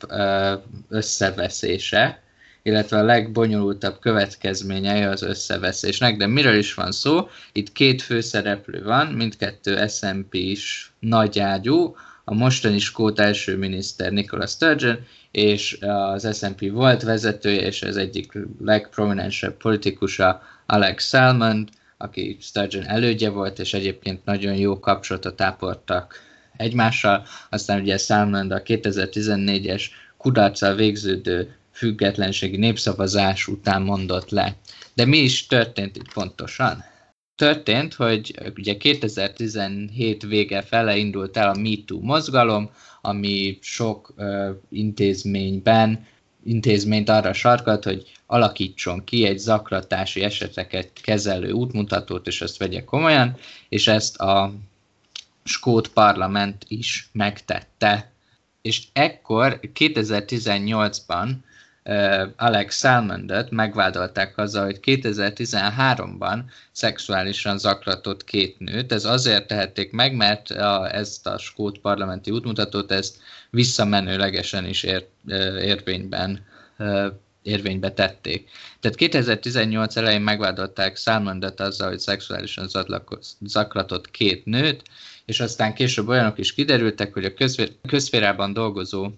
összeveszése, illetve a legbonyolultabb következményei az összeveszésnek. De miről is van szó? Itt két főszereplő van, mindkettő SMP is nagyágyú, a mostani Skót első miniszter Nicola Sturgeon, és az S&P volt vezetője, és az egyik legprominensebb politikusa Alex Salmond, aki Sturgeon elődje volt, és egyébként nagyon jó kapcsolatot ápoltak egymással. Aztán ugye Salmond a 2014-es kudarccal végződő függetlenségi népszavazás után mondott le. De mi is történt itt pontosan? Történt, hogy ugye 2017 vége fele indult el a MeToo mozgalom, ami sok uh, intézményben intézményt arra sarkalt, hogy alakítson ki egy zaklatási eseteket kezelő útmutatót, és ezt vegye komolyan, és ezt a Skót parlament is megtette. És ekkor 2018-ban Alex Salmondot megvádolták azzal, hogy 2013-ban szexuálisan zaklatott két nőt. Ez azért tehették meg, mert a, ezt a skót parlamenti útmutatót ezt visszamenőlegesen is ér, érvényben érvénybe tették. Tehát 2018 elején megvádolták Salmondot azzal, hogy szexuálisan zaklatott két nőt, és aztán később olyanok is kiderültek, hogy a közférában dolgozó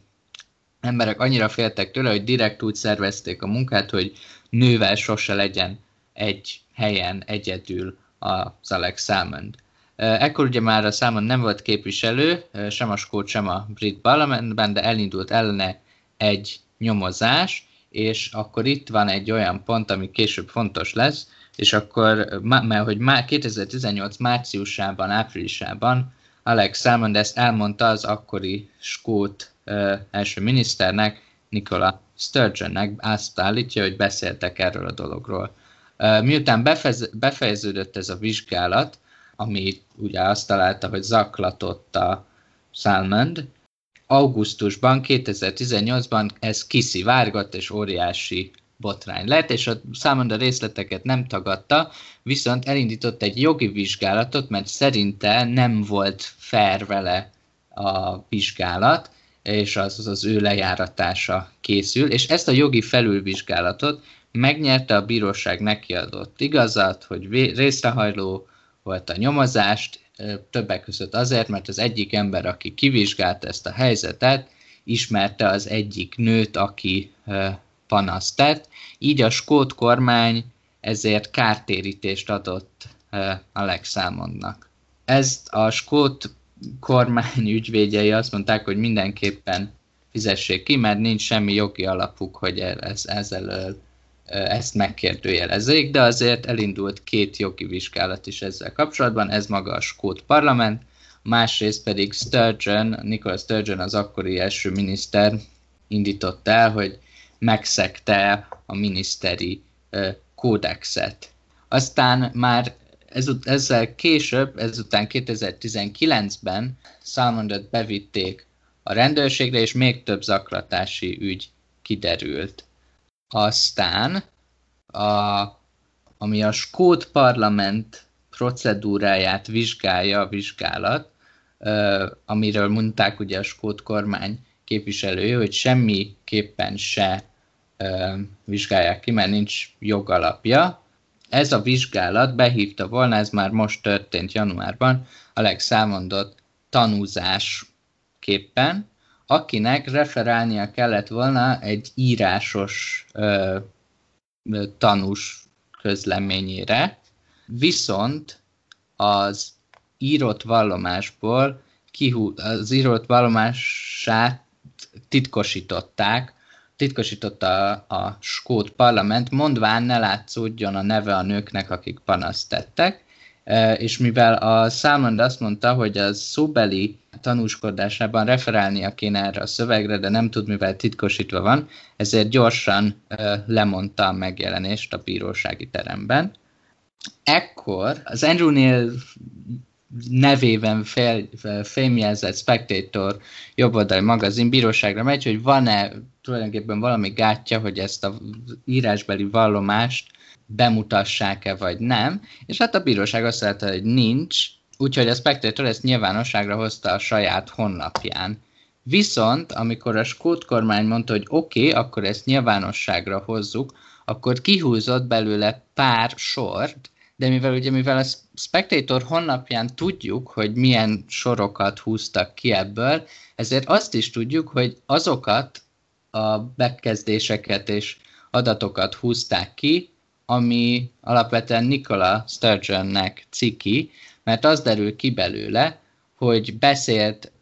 emberek annyira féltek tőle, hogy direkt úgy szervezték a munkát, hogy nővel sose legyen egy helyen egyedül az Alex Salmond. Ekkor ugye már a Salmond nem volt képviselő, sem a skót, sem a brit parlamentben, de elindult ellene egy nyomozás, és akkor itt van egy olyan pont, ami később fontos lesz, és akkor, mert hogy már 2018 márciusában, áprilisában Alex Salmond ezt elmondta az akkori skót első miniszternek, Nikola Sturgeonnek azt állítja, hogy beszéltek erről a dologról. Miután befez, befejeződött ez a vizsgálat, ami ugye azt találta, hogy zaklatott a Salmond, augusztusban, 2018-ban ez kiszivárgott, és óriási botrány lett, és a Salmond a részleteket nem tagadta, viszont elindított egy jogi vizsgálatot, mert szerinte nem volt fair vele a vizsgálat, és az, az az ő lejáratása készül, és ezt a jogi felülvizsgálatot megnyerte a bíróság nekiadott igazat, hogy részrehajló volt a nyomozást, többek között azért, mert az egyik ember, aki kivizsgálta ezt a helyzetet, ismerte az egyik nőt, aki panaszt tett, így a skót kormány ezért kártérítést adott Alex Salmonnak. Ezt a skót kormány ügyvédjei azt mondták, hogy mindenképpen fizessék ki, mert nincs semmi jogi alapuk, hogy ez, ezzel ezt megkérdőjelezzék, de azért elindult két jogi vizsgálat is ezzel kapcsolatban, ez maga a skót parlament, másrészt pedig Sturgeon, Nicholas Sturgeon az akkori első miniszter indított el, hogy megszegte a miniszteri kódexet. Aztán már ezzel később, ezután 2019-ben Salmondot bevitték a rendőrségre, és még több zaklatási ügy kiderült. Aztán, a, ami a Skót parlament procedúráját vizsgálja a vizsgálat, amiről mondták ugye a Skót kormány képviselője, hogy semmiképpen se vizsgálják ki, mert nincs jogalapja. Ez a vizsgálat behívta volna, ez már most történt januárban, Alex elmondott tanúzásképpen, akinek referálnia kellett volna egy írásos ö, tanús közleményére, viszont az írott vallomásból kihú, az írott vallomását titkosították, titkosította a, a skót parlament, mondván ne látszódjon a neve a nőknek, akik panaszt tettek, és mivel a Salmond azt mondta, hogy a szóbeli tanúskodásában referálnia kéne erre a szövegre, de nem tud, mivel titkosítva van, ezért gyorsan lemondta a megjelenést a bírósági teremben. Ekkor az Andrew Neil nevében fél, fémjelzett Spectator jobboldali magazin bíróságra megy, hogy van-e tulajdonképpen valami gátja, hogy ezt a írásbeli vallomást bemutassák-e vagy nem, és hát a bíróság azt mondta, hogy nincs, úgyhogy a Spectator ezt nyilvánosságra hozta a saját honlapján. Viszont, amikor a skót kormány mondta, hogy oké, okay, akkor ezt nyilvánosságra hozzuk, akkor kihúzott belőle pár sort, de mivel ugye mivel a Spectator honlapján tudjuk, hogy milyen sorokat húztak ki ebből, ezért azt is tudjuk, hogy azokat a bekezdéseket és adatokat húzták ki, ami alapvetően Nikola Sturgeonnek ciki, mert az derül ki belőle, hogy beszélt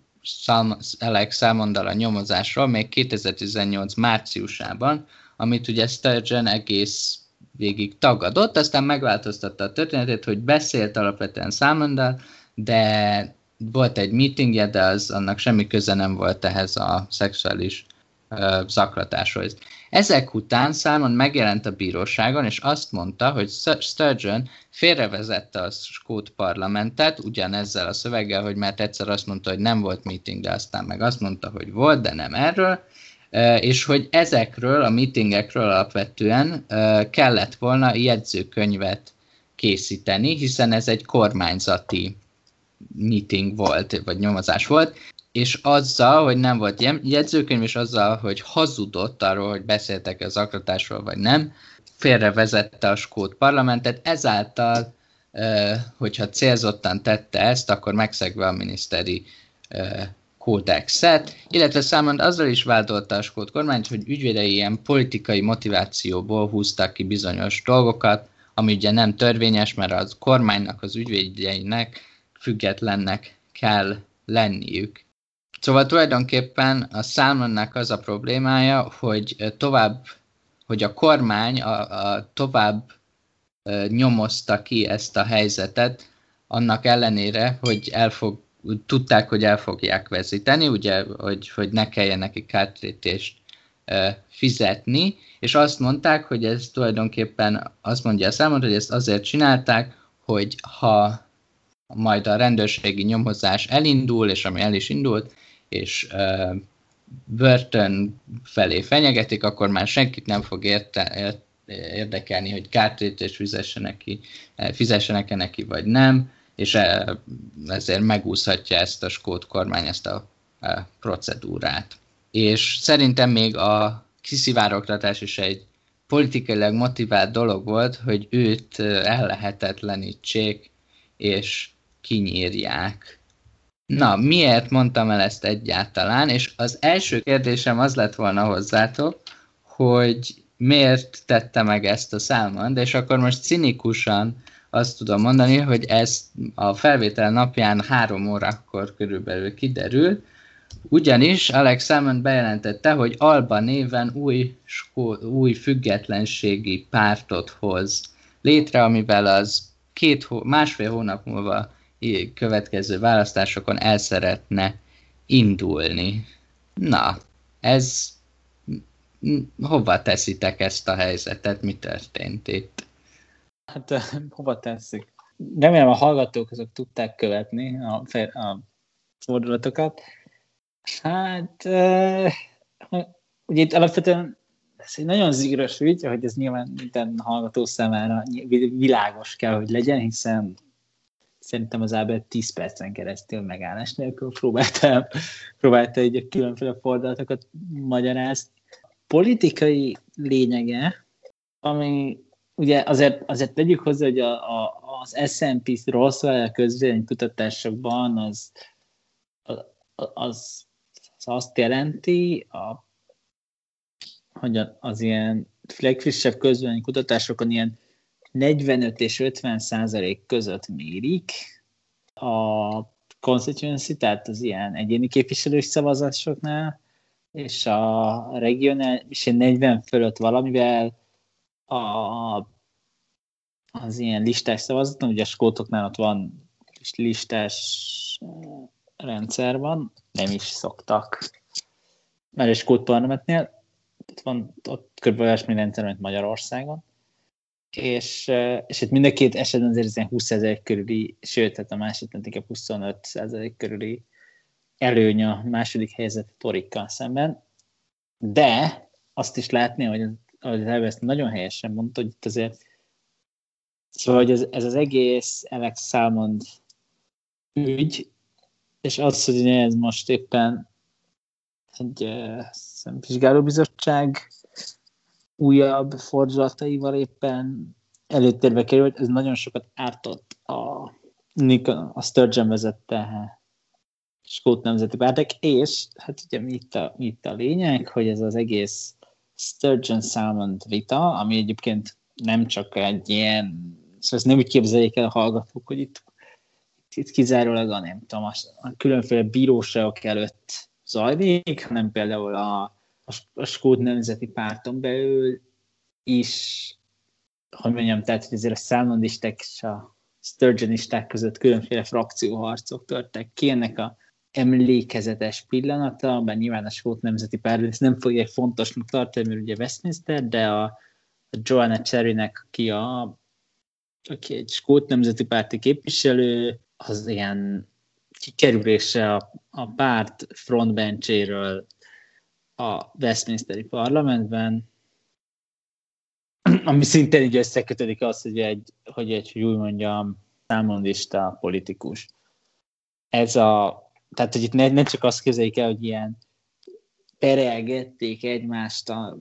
Alex Salmondal a nyomozásról még 2018 márciusában, amit ugye Sturgeon egész végig tagadott, aztán megváltoztatta a történetét, hogy beszélt alapvetően Salmondal, de volt egy meetingje, de az annak semmi köze nem volt ehhez a szexuális zaklatáshoz. Ezek után Salmon megjelent a bíróságon, és azt mondta, hogy Sturgeon félrevezette a skót parlamentet, ugyanezzel a szöveggel, hogy mert egyszer azt mondta, hogy nem volt meeting, de aztán meg azt mondta, hogy volt, de nem erről, és hogy ezekről a meetingekről alapvetően kellett volna jegyzőkönyvet készíteni, hiszen ez egy kormányzati meeting volt, vagy nyomozás volt, és azzal, hogy nem volt jegyzőkönyv, és azzal, hogy hazudott arról, hogy beszéltek az akratásról, vagy nem, félrevezette a skót parlamentet, ezáltal, hogyha célzottan tette ezt, akkor megszegve a miniszteri kódexet, illetve számon azzal is vádolta a skót kormányt, hogy ügyvédei ilyen politikai motivációból húztak ki bizonyos dolgokat, ami ugye nem törvényes, mert az kormánynak, az ügyvédjeinek függetlennek kell lenniük. Szóval tulajdonképpen a Salmonnak az a problémája, hogy tovább, hogy a kormány a, a tovább nyomozta ki ezt a helyzetet, annak ellenére, hogy el fog, tudták, hogy el fogják vezíteni, ugye, hogy, hogy ne kelljen neki kártérítést fizetni, és azt mondták, hogy ez tulajdonképpen, azt mondja a számot, hogy ezt azért csinálták, hogy ha majd a rendőrségi nyomozás elindul, és ami el is indult, és uh, börtön felé fenyegetik, akkor már senkit nem fog érte, érdekelni, hogy kártérítést fizessenek ki, fizessenek-e neki, vagy nem, és ezért megúszhatja ezt a skót kormány, ezt a, a procedúrát. És szerintem még a kiszivárogtatás is egy politikailag motivált dolog volt, hogy őt ellehetetlenítsék, és kinyírják. Na, miért mondtam el ezt egyáltalán? És az első kérdésem az lett volna hozzátok, hogy miért tette meg ezt a Salmond, és akkor most cinikusan azt tudom mondani, hogy ez a felvétel napján három órakor körülbelül kiderül, ugyanis Alex Salmond bejelentette, hogy Alba néven új, új függetlenségi pártot hoz létre, amivel az két hó, másfél hónap múlva következő választásokon el szeretne indulni. Na, ez hova teszitek ezt a helyzetet? Mi történt itt? Hát hova teszik? Remélem a hallgatók azok tudták követni a, a fordulatokat. Hát, uh, ugye itt alapvetően ez egy nagyon zigros ügy, hogy ez nyilván minden hallgató számára világos kell, hogy legyen, hiszen szerintem az Ábel 10 percen keresztül megállás nélkül próbálta, próbálta egy különféle fordulatokat magyarázni. Politikai lényege, ami ugye azért, azért tegyük hozzá, hogy a, a, az S&P Roswell kutatásokban az, az, az azt jelenti, a, hogy az ilyen legfrissebb közvélemény kutatásokon ilyen 45 és 50 százalék között mérik a constituency, tehát az ilyen egyéni képviselős szavazásoknál, és a regionális 40 fölött valamivel a, az ilyen listás szavazaton, ugye a skótoknál ott van listás rendszer van, nem is szoktak, mert egy skót parlamentnél ott van ott kb. olyasmi rendszer, mint Magyarországon, és, és itt mind a két esetben azért ilyen 20 ezer körüli, sőt, tehát a másik inkább 25 ezer körüli előny a második helyzet Torikkal szemben, de azt is látni, hogy ahogy az ezt nagyon helyesen mondta, hogy itt azért szóval, hogy ez, ez az egész Alex Salmond ügy, és az, hogy ez most éppen egy uh, vizsgálóbizottság újabb fordulataival éppen előtérbe került, ez nagyon sokat ártott a, a Sturgeon vezette Skót Nemzeti Pártek, és hát ugye mi itt, a, mi itt a lényeg, hogy ez az egész Sturgeon Salmon vita, ami egyébként nem csak egy ilyen, szóval ezt nem úgy képzeljék el a hallgatók, hogy itt, itt kizárólag a nem tudom, a különféle bíróságok előtt zajlik, hanem például a, a, a Skót Nemzeti Párton belül is, hogy mondjam, tehát hogy azért a Salmondisták és a Sturgeonisták között különféle frakcióharcok törtek ki, ennek a emlékezetes pillanata, bár nyilván a Skót Nemzeti Párbeszéd ezt nem fogja fontosnak tartani, mert ugye Westminster, de a, a Joanna Cherrynek, aki, a, aki egy Skót Nemzeti Párti képviselő, az ilyen kikerülése a, a párt frontbenchéről a Westminsteri parlamentben, ami szintén így összekötődik az, hogy egy, hogy egy, hogy úgy mondjam, számondista politikus. Ez a tehát, hogy itt ne, ne csak azt képzeljék el, hogy ilyen perelgették egymást a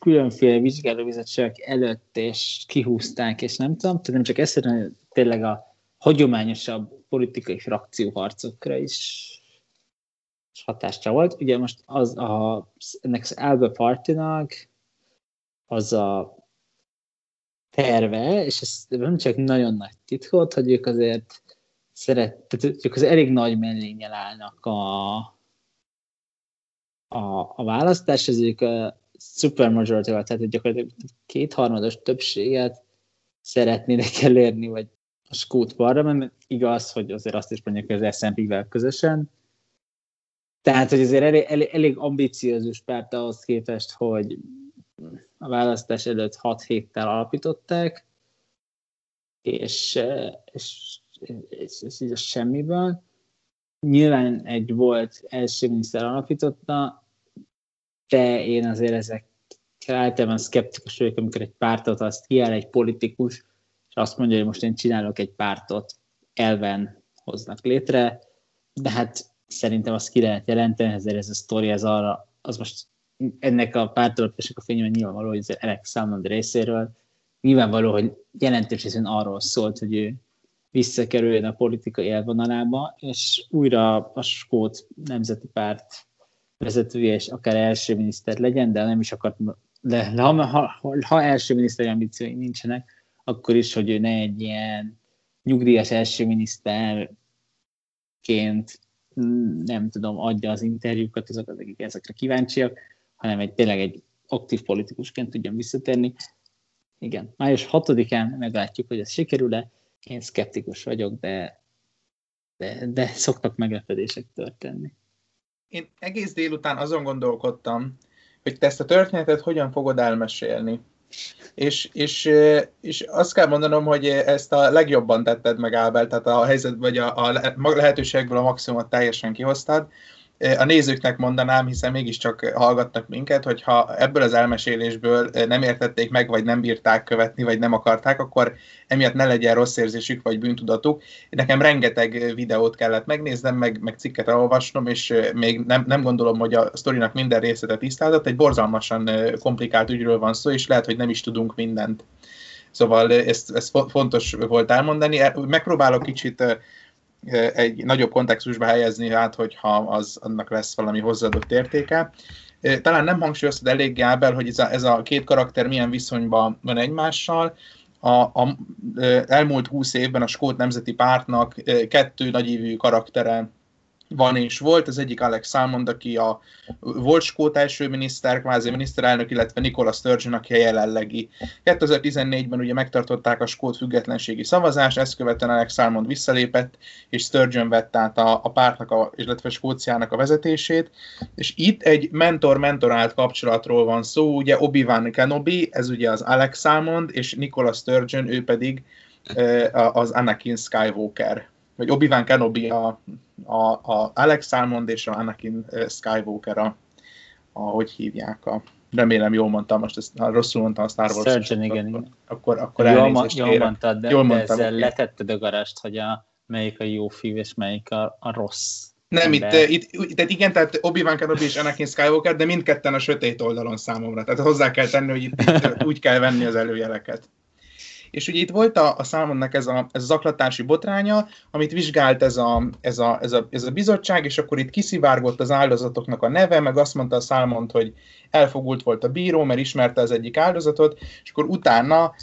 különféle vizsgálóbizottságok előtt, és kihúzták, és nem tudom, tehát nem csak ezt, hanem tényleg a hagyományosabb politikai frakcióharcokra is hatásra volt. Ugye most az a, ennek az Alba Partinak az a terve, és ez nem csak nagyon nagy titkot, hogy ők azért szeret, tehát ők az elég nagy mellényel állnak a, a, a választás, ezek a supermajority tehát gyakorlatilag kétharmados többséget szeretnének elérni, vagy a Skót parlament, igaz, hogy azért azt is mondjuk, hogy az SMP-vel közösen. Tehát, hogy azért elég, elég, elég ambiciózus párt ahhoz képest, hogy a választás előtt 6 héttel alapították, és, és ez, ez így a semmiből. Nyilván egy volt első miniszter alapította, de én azért ezek általában szkeptikus vagyok, amikor egy pártot azt kiáll egy politikus, és azt mondja, hogy most én csinálok egy pártot, elven hoznak létre, de hát szerintem azt ki lehet jelenteni, ezért ez a sztori, ez arra, az most ennek a pártalapításnak a fényében nyilvánvaló, hogy az Alex Salmond részéről nyilvánvaló, hogy jelentős részén arról szólt, hogy ő visszakerüljön a politikai élvonalába, és újra a Skót Nemzeti Párt vezetője és akár első miniszter legyen, de nem is akart de ha, ha, ha első miniszteri ambíciói nincsenek, akkor is, hogy ő ne egy ilyen nyugdíjas első miniszterként nem tudom, adja az interjúkat azokat, akik ezekre kíváncsiak, hanem egy tényleg egy aktív politikusként tudjon visszatérni. Igen, május 6-án meglátjuk, hogy ez sikerül-e. Én szkeptikus vagyok, de, de, de szoktak meglepedések történni. Én egész délután azon gondolkodtam, hogy te ezt a történetet hogyan fogod elmesélni. És, és, és azt kell mondanom, hogy ezt a legjobban tetted meg, Ábel, tehát a helyzet, vagy a, a lehetőségből a maximumot teljesen kihoztad a nézőknek mondanám, hiszen mégiscsak hallgatnak minket, hogyha ebből az elmesélésből nem értették meg, vagy nem bírták követni, vagy nem akarták, akkor emiatt ne legyen rossz érzésük, vagy bűntudatuk. Nekem rengeteg videót kellett megnéznem, meg, meg cikket elolvasnom, és még nem, nem gondolom, hogy a sztorinak minden részletet tisztázott. Egy borzalmasan komplikált ügyről van szó, és lehet, hogy nem is tudunk mindent. Szóval ezt, ezt fontos volt elmondani. Megpróbálok kicsit egy nagyobb kontextusba helyezni, hát hogyha az, annak lesz valami hozzáadott értéke. Talán nem hangsúlyoztad elég, Gábel, hogy ez a, ez a két karakter milyen viszonyban van egymással. A, a, elmúlt húsz évben a Skót Nemzeti Pártnak kettő nagyívű karaktere van és volt, az egyik Alex Salmond, aki a volt skót első miniszter, kvázi miniszterelnök, illetve Nicola Sturgeon, aki a jelenlegi. 2014-ben ugye megtartották a skót függetlenségi szavazást, ezt követően Alex Salmond visszalépett, és Sturgeon vett át a, a pártnak, a, illetve Skóciának a vezetését, és itt egy mentor-mentorált kapcsolatról van szó, ugye Obi-Wan Kenobi, ez ugye az Alex Salmond, és Nicola Sturgeon, ő pedig az Anakin Skywalker vagy Obi-Wan Kenobi a, a, a Alex Salmond és a Anakin Skywalker a, a hogy hívják a remélem jól mondtam, most ezt, ha rosszul mondtam a Star Wars. Surgeon, igen. Akkor, akkor jól, ma, jól mondtad, de, jól de mondtam, ezzel okay. letetted a garást, hogy a, melyik a jó fiú és melyik a, a rossz. Nem, itt, itt, itt, igen, tehát Obi-Wan Kenobi és Anakin Skywalker, de mindketten a sötét oldalon számomra. Tehát hozzá kell tenni, hogy itt, itt úgy kell venni az előjeleket. És ugye itt volt a, a számonnak ez a, ez a zaklatási botránya, amit vizsgált ez a, ez, a, ez, a, ez a bizottság, és akkor itt kiszivárgott az áldozatoknak a neve, meg azt mondta a számont, hogy elfogult volt a bíró, mert ismerte az egyik áldozatot, és akkor utána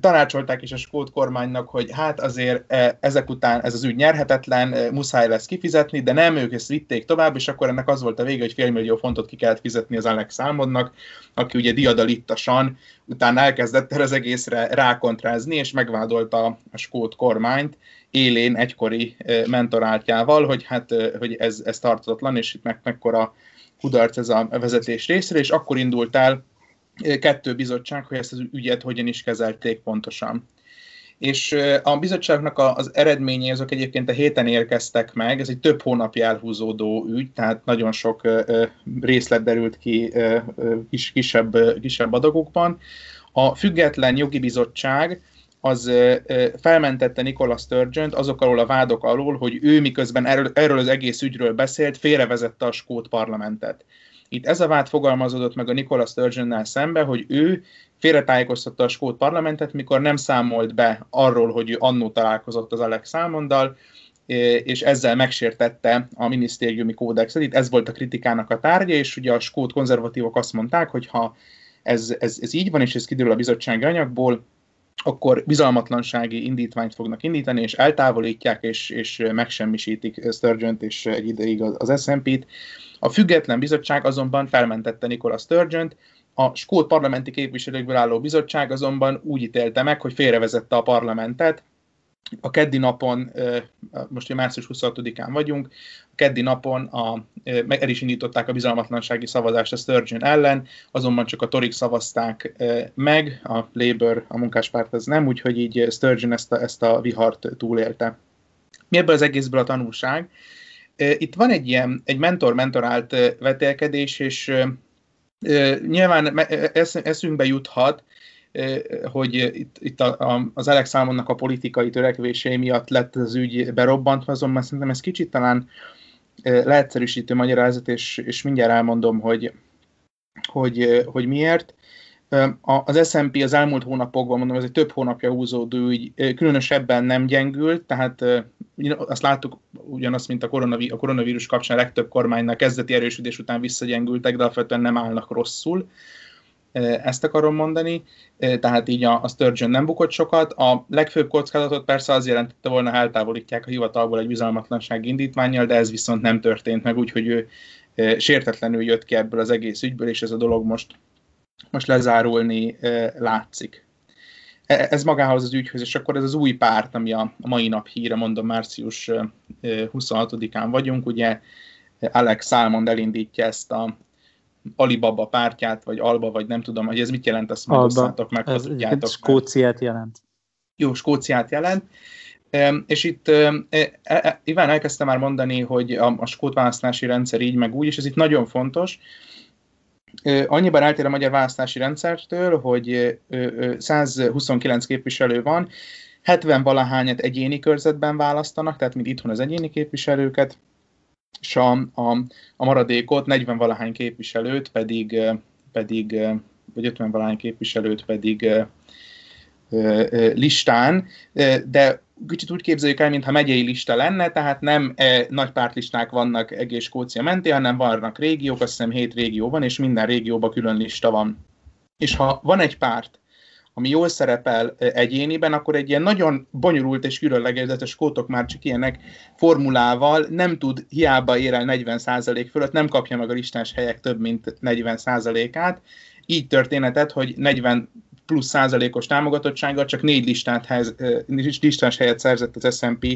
tanácsolták is a skót kormánynak, hogy hát azért ezek után ez az ügy nyerhetetlen, muszáj lesz kifizetni, de nem, ők ezt vitték tovább, és akkor ennek az volt a vége, hogy félmillió fontot ki kellett fizetni az Alex Számodnak, aki ugye diadalittasan utána elkezdett az egészre rákontrázni, és megvádolta a skót kormányt, élén egykori mentoráltjával, hogy hát hogy ez, ez tartatlan, és itt meg mekkora kudarc ez a vezetés részre, és akkor indult el kettő bizottság, hogy ezt az ügyet hogyan is kezelték pontosan. És a bizottságnak az eredményei azok egyébként a héten érkeztek meg, ez egy több hónapja elhúzódó ügy, tehát nagyon sok részlet derült ki kis, kisebb, kisebb adagokban. A független jogi bizottság az felmentette Nicola sturgeon azok alól a vádok alól, hogy ő miközben erről, erről az egész ügyről beszélt, félrevezette a skót parlamentet. Itt ez a vád fogalmazódott meg a Nicola sturgeon szembe, hogy ő félretájékoztatta a skót parlamentet, mikor nem számolt be arról, hogy ő annó találkozott az Alex Salmonddal, és ezzel megsértette a minisztériumi kódexet. Itt ez volt a kritikának a tárgya, és ugye a skót konzervatívok azt mondták, hogy ha ez, ez, ez így van, és ez kiderül a bizottsági anyagból, akkor bizalmatlansági indítványt fognak indítani, és eltávolítják, és, és megsemmisítik sturgeon és egy ideig az, SMP-t. A független bizottság azonban felmentette Nikola sturgeon a skót parlamenti képviselőkből álló bizottság azonban úgy ítélte meg, hogy félrevezette a parlamentet, a keddi napon, most ugye március 26-án vagyunk, a keddi napon a, el is indították a bizalmatlansági szavazást a Sturgeon ellen, azonban csak a torik szavazták meg, a Labour, a munkáspárt az nem, úgyhogy így Sturgeon ezt a, ezt a vihart túlélte. Mi ebből az egészből a tanulság? Itt van egy ilyen, egy mentor-mentorált vetélkedés, és nyilván eszünkbe juthat, hogy itt, itt a, a, az Alex Salmonnak a politikai törekvései miatt lett az ügy berobbantva, azonban szerintem ez kicsit talán leegyszerűsítő magyarázat, és, és mindjárt elmondom, hogy, hogy, hogy miért. Az S&P az elmúlt hónapokban, mondom, ez egy több hónapja húzódó ügy, különösebben nem gyengült, tehát azt láttuk ugyanazt, mint a, koronaví- a koronavírus kapcsán a legtöbb kormánynak kezdeti erősödés után visszagyengültek, de alapvetően nem állnak rosszul ezt akarom mondani, tehát így a, a Sturgeon nem bukott sokat. A legfőbb kockázatot persze az jelentette volna, ha eltávolítják a hivatalból egy bizalmatlanság indítványjal, de ez viszont nem történt meg, úgyhogy ő sértetlenül jött ki ebből az egész ügyből, és ez a dolog most, most lezárulni látszik. E, ez magához az ügyhöz, és akkor ez az új párt, ami a mai nap híre, mondom, március 26-án vagyunk, ugye Alex Salmond elindítja ezt a Alibaba pártját, vagy Alba, vagy nem tudom, hogy ez mit jelent, azt majd osszátok meg, ez tudjátok. Skóciát jelent. Jó, Skóciát jelent. És itt e, e, Iván elkezdte már mondani, hogy a, a skót választási rendszer így meg úgy, és ez itt nagyon fontos. Annyiban eltér a magyar választási rendszertől, hogy 129 képviselő van, 70 valahányat egyéni körzetben választanak, tehát mint itthon az egyéni képviselőket, és a, a, a maradékot, 40 valahány képviselőt pedig, pedig vagy 50 valahány képviselőt pedig listán, de kicsit úgy képzeljük el, mintha megyei lista lenne, tehát nem e, nagy pártlisták vannak egész Skócia mentén, hanem vannak régiók, azt hiszem 7 régió van, és minden régióban külön lista van. És ha van egy párt, ami jól szerepel egyéniben, akkor egy ilyen nagyon bonyolult és különleges, a skótok már csak ilyenek formulával nem tud, hiába ér el 40% fölött, nem kapja meg a listás helyek több mint 40%-át. Így történetet, hogy 40 plusz százalékos támogatottsággal csak négy listát hez, listás helyet szerzett az S&P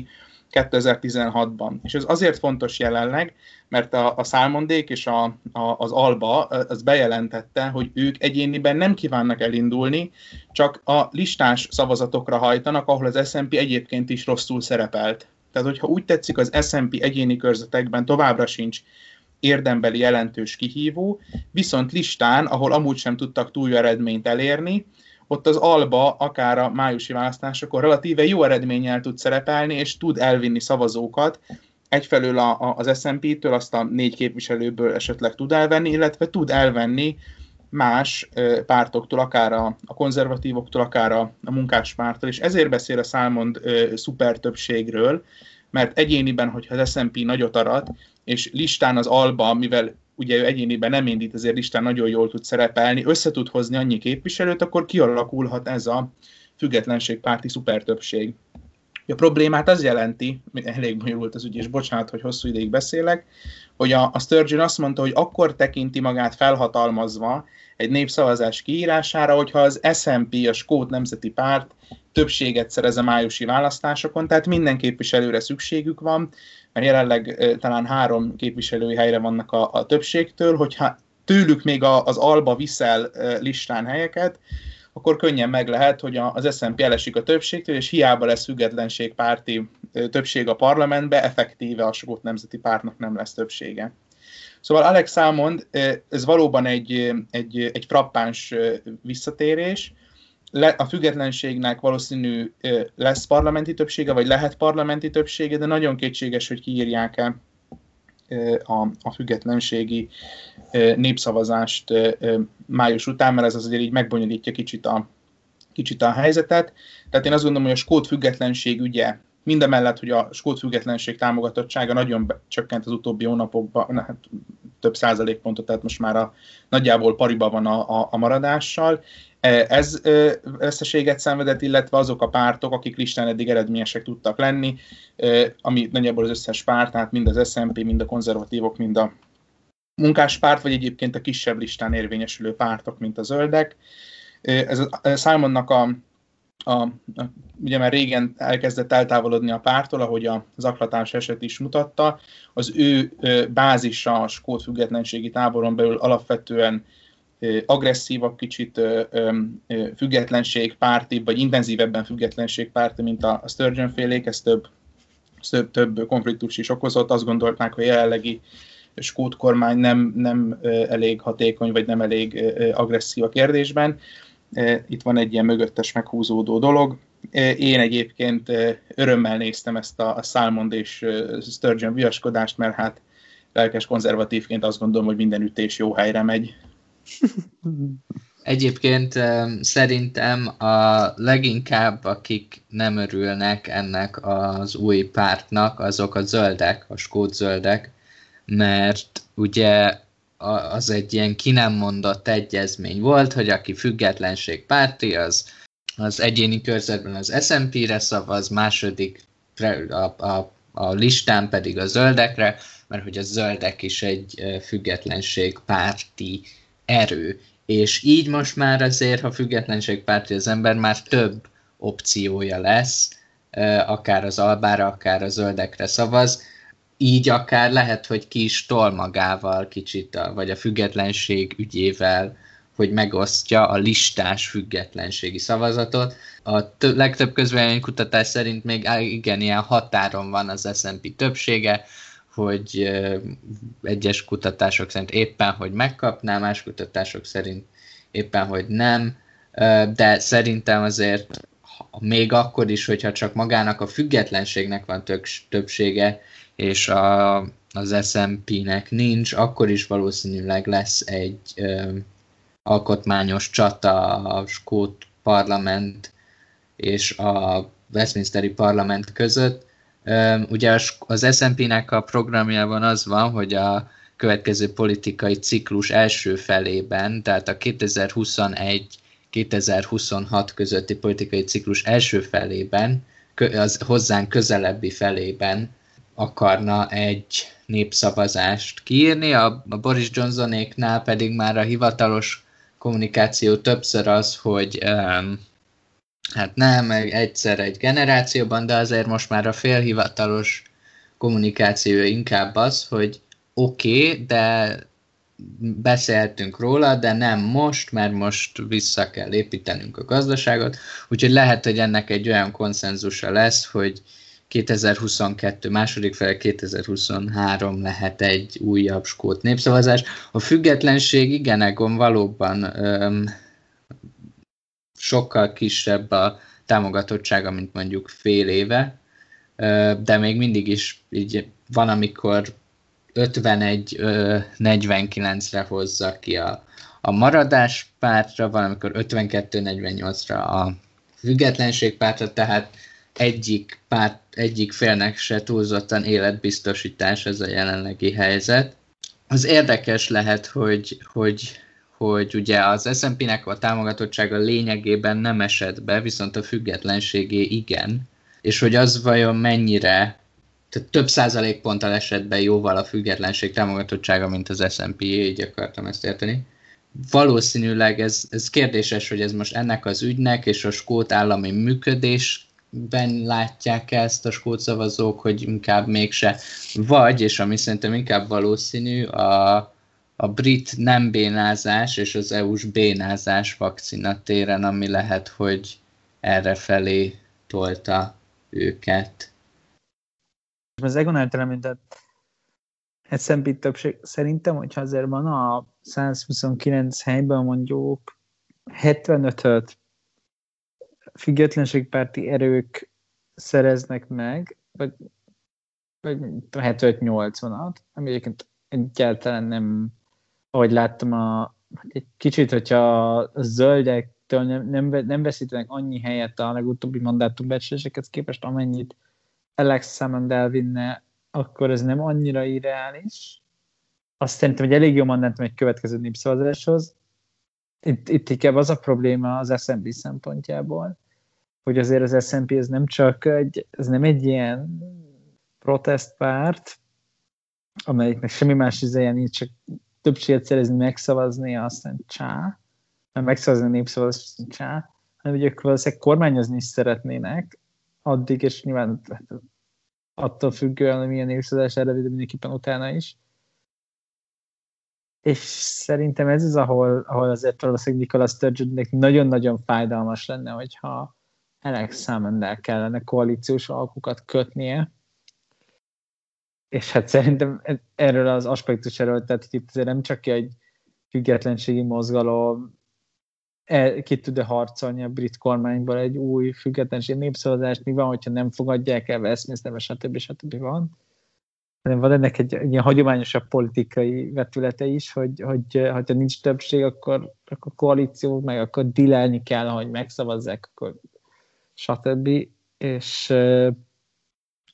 2016-ban. És ez azért fontos jelenleg, mert a, a Salmondék és a, a, az Alba az bejelentette, hogy ők egyéniben nem kívánnak elindulni, csak a listás szavazatokra hajtanak, ahol az S&P egyébként is rosszul szerepelt. Tehát, hogyha úgy tetszik, az S&P egyéni körzetekben továbbra sincs érdembeli jelentős kihívó, viszont listán, ahol amúgy sem tudtak túl eredményt elérni, ott az Alba akár a májusi választásokon relatíve jó eredménnyel tud szerepelni, és tud elvinni szavazókat, egyfelől a, a, az SMP-től azt a négy képviselőből esetleg tud elvenni, illetve tud elvenni más ö, pártoktól, akár a, a konzervatívoktól, akár a, a munkáspártól, és ezért beszél a Salmond ö, szuper többségről, mert egyéniben, hogyha az SMP nagyot arat, és listán az Alba, mivel ugye ő egyéniben nem indít, azért listán nagyon jól tud szerepelni, össze tud hozni annyi képviselőt, akkor kialakulhat ez a függetlenségpárti szupertöbbség. A problémát az jelenti, elég bonyolult az ügy, és bocsánat, hogy hosszú ideig beszélek, hogy a, a Sturgeon azt mondta, hogy akkor tekinti magát felhatalmazva egy népszavazás kiírására, hogyha az SMP, a Skót Nemzeti Párt többséget szerez a májusi választásokon, tehát minden képviselőre szükségük van, mert jelenleg talán három képviselői helyre vannak a, a többségtől, hogyha tőlük még a, az alba viszel listán helyeket, akkor könnyen meg lehet, hogy az SZNP elesik a többségtől, és hiába lesz függetlenségpárti többség a parlamentbe, effektíve a Skót Nemzeti Pártnak nem lesz többsége. Szóval Alex Salmond, ez valóban egy, egy, egy frappáns visszatérés, a függetlenségnek valószínű lesz parlamenti többsége, vagy lehet parlamenti többsége, de nagyon kétséges, hogy kiírják-e a, a függetlenségi népszavazást május után, mert ez azért így megbonyolítja kicsit a, kicsit a helyzetet. Tehát én azt gondolom, hogy a skót függetlenség ügye, mindemellett, hogy a skót függetlenség támogatottsága nagyon csökkent az utóbbi hónapokban, na, hát több százalékpontot, tehát most már a, nagyjából pariba van a, a, a maradással. E, ez veszteséget szenvedett, illetve azok a pártok, akik listán eddig eredményesek tudtak lenni, ami nagyjából az összes párt, tehát mind az SMP, mind a konzervatívok, mind a munkáspárt, vagy egyébként a kisebb listán érvényesülő pártok, mint a zöldek. Ez a Simonnak a, a, a ugye már régen elkezdett eltávolodni a pártól, ahogy a zaklatás eset is mutatta, az ő bázisa a skót függetlenségi táboron belül alapvetően agresszívabb, kicsit függetlenségpárti, vagy intenzívebben függetlenségpárti, mint a Sturgeon félék, ez több, több, több konfliktus is okozott. Azt gondolták, hogy a jelenlegi skót kormány nem, nem elég hatékony, vagy nem elég agresszív a kérdésben. Itt van egy ilyen mögöttes meghúzódó dolog. Én egyébként örömmel néztem ezt a, Salmond és Sturgeon viaskodást, mert hát lelkes konzervatívként azt gondolom, hogy minden ütés jó helyre megy. Egyébként szerintem a leginkább, akik nem örülnek ennek az új pártnak, azok a zöldek, a skót zöldek, mert ugye az egy ilyen ki nem mondott egyezmény volt, hogy aki függetlenség párti, az, az egyéni körzetben az SMP-re szavaz, második a, a, a listán pedig a zöldekre, mert hogy a zöldek is egy függetlenség párti erő. És így most már azért, ha függetlenség párti az ember, már több opciója lesz, akár az albára, akár a zöldekre szavaz, így akár lehet, hogy ki is tol magával kicsit, a, vagy a függetlenség ügyével, hogy megosztja a listás függetlenségi szavazatot. A t- legtöbb kutatás szerint még igen, ilyen határon van az S&P többsége, hogy egyes kutatások szerint éppen, hogy megkapná, más kutatások szerint éppen, hogy nem, de szerintem azért még akkor is, hogyha csak magának a függetlenségnek van többsége, és a, az SMP-nek nincs, akkor is valószínűleg lesz egy ö, alkotmányos csata a Skót parlament és a Westminsteri parlament között. Ugye az SMP-nek a programjában az van, hogy a következő politikai ciklus első felében, tehát a 2021-2026 közötti politikai ciklus első felében, az hozzánk közelebbi felében akarna egy népszavazást kiírni, a, a Boris Johnsonéknál pedig már a hivatalos kommunikáció többször az, hogy um, hát nem, egyszer egy generációban, de azért most már a félhivatalos kommunikáció inkább az, hogy oké, okay, de beszéltünk róla, de nem most, mert most vissza kell építenünk a gazdaságot, úgyhogy lehet, hogy ennek egy olyan konszenzusa lesz, hogy 2022 második fele 2023 lehet egy újabb skót népszavazás. A függetlenség igen, Egon valóban öm, sokkal kisebb a támogatottsága, mint mondjuk fél éve, de még mindig is így van, amikor 51-49-re hozza ki a, a maradás pártra, van, amikor 52-48-ra a függetlenség pártra, tehát egyik, párt, egyik félnek se túlzottan életbiztosítás ez a jelenlegi helyzet. Az érdekes lehet, hogy, hogy, hogy ugye az SMP-nek a támogatottsága lényegében nem esett be, viszont a függetlenségé igen, és hogy az vajon mennyire, tehát több százalékponttal esett be jóval a függetlenség támogatottsága, mint az SMP, így akartam ezt érteni. Valószínűleg ez, ez kérdéses, hogy ez most ennek az ügynek és a skót állami működés ben látják ezt a skót szavazók, hogy inkább mégse. Vagy, és ami szerintem inkább valószínű, a, a brit nem bénázás és az EU-s bénázás vakcinatéren, ami lehet, hogy erre felé tolta őket. Az Egon által említett S&P többség szerintem, hogyha azért van a 129 helyben mondjuk 75-öt függetlenségpárti erők szereznek meg, vagy, vagy 75-80-at, ami egyébként egyáltalán nem, ahogy láttam, a, egy kicsit, hogyha a zöldektől nem, nem, nem veszítenek annyi helyet a legutóbbi mandátumbecslésekhez képest, amennyit Alex Salmond elvinne, akkor ez nem annyira irreális. Azt szerintem, hogy elég jó mandátum egy következő népszavazáshoz. Itt, itt inkább az a probléma az SMB szempontjából, hogy azért az S&P ez nem csak egy, ez nem egy ilyen protestpárt, amelyiknek semmi más izeje nincs, csak többséget szerezni, megszavazni, aztán csá, megszavazni a népszavazást, csá, hanem hogy ők valószínűleg kormányozni is szeretnének, addig, és nyilván attól függően, hogy milyen népszavazás erre mindenképpen utána is. És szerintem ez az, ahol, ahol azért valószínűleg Nicholas Sturgeonnek nagyon-nagyon fájdalmas lenne, hogyha Alex Salmondel kellene koalíciós alkukat kötnie, és hát szerintem erről az aspektusról, tehát itt nem csak egy függetlenségi mozgalom, el, ki tud-e harcolni a brit kormányból egy új függetlenség népszavazást, mi van, hogyha nem fogadják el Westminsterbe, stb. stb. van. Hanem van ennek egy, egy ilyen hagyományosabb politikai vetülete is, hogy, hogy ha nincs többség, akkor, akkor koalíció, meg akkor dilelni kell, hogy megszavazzák, akkor stb. És,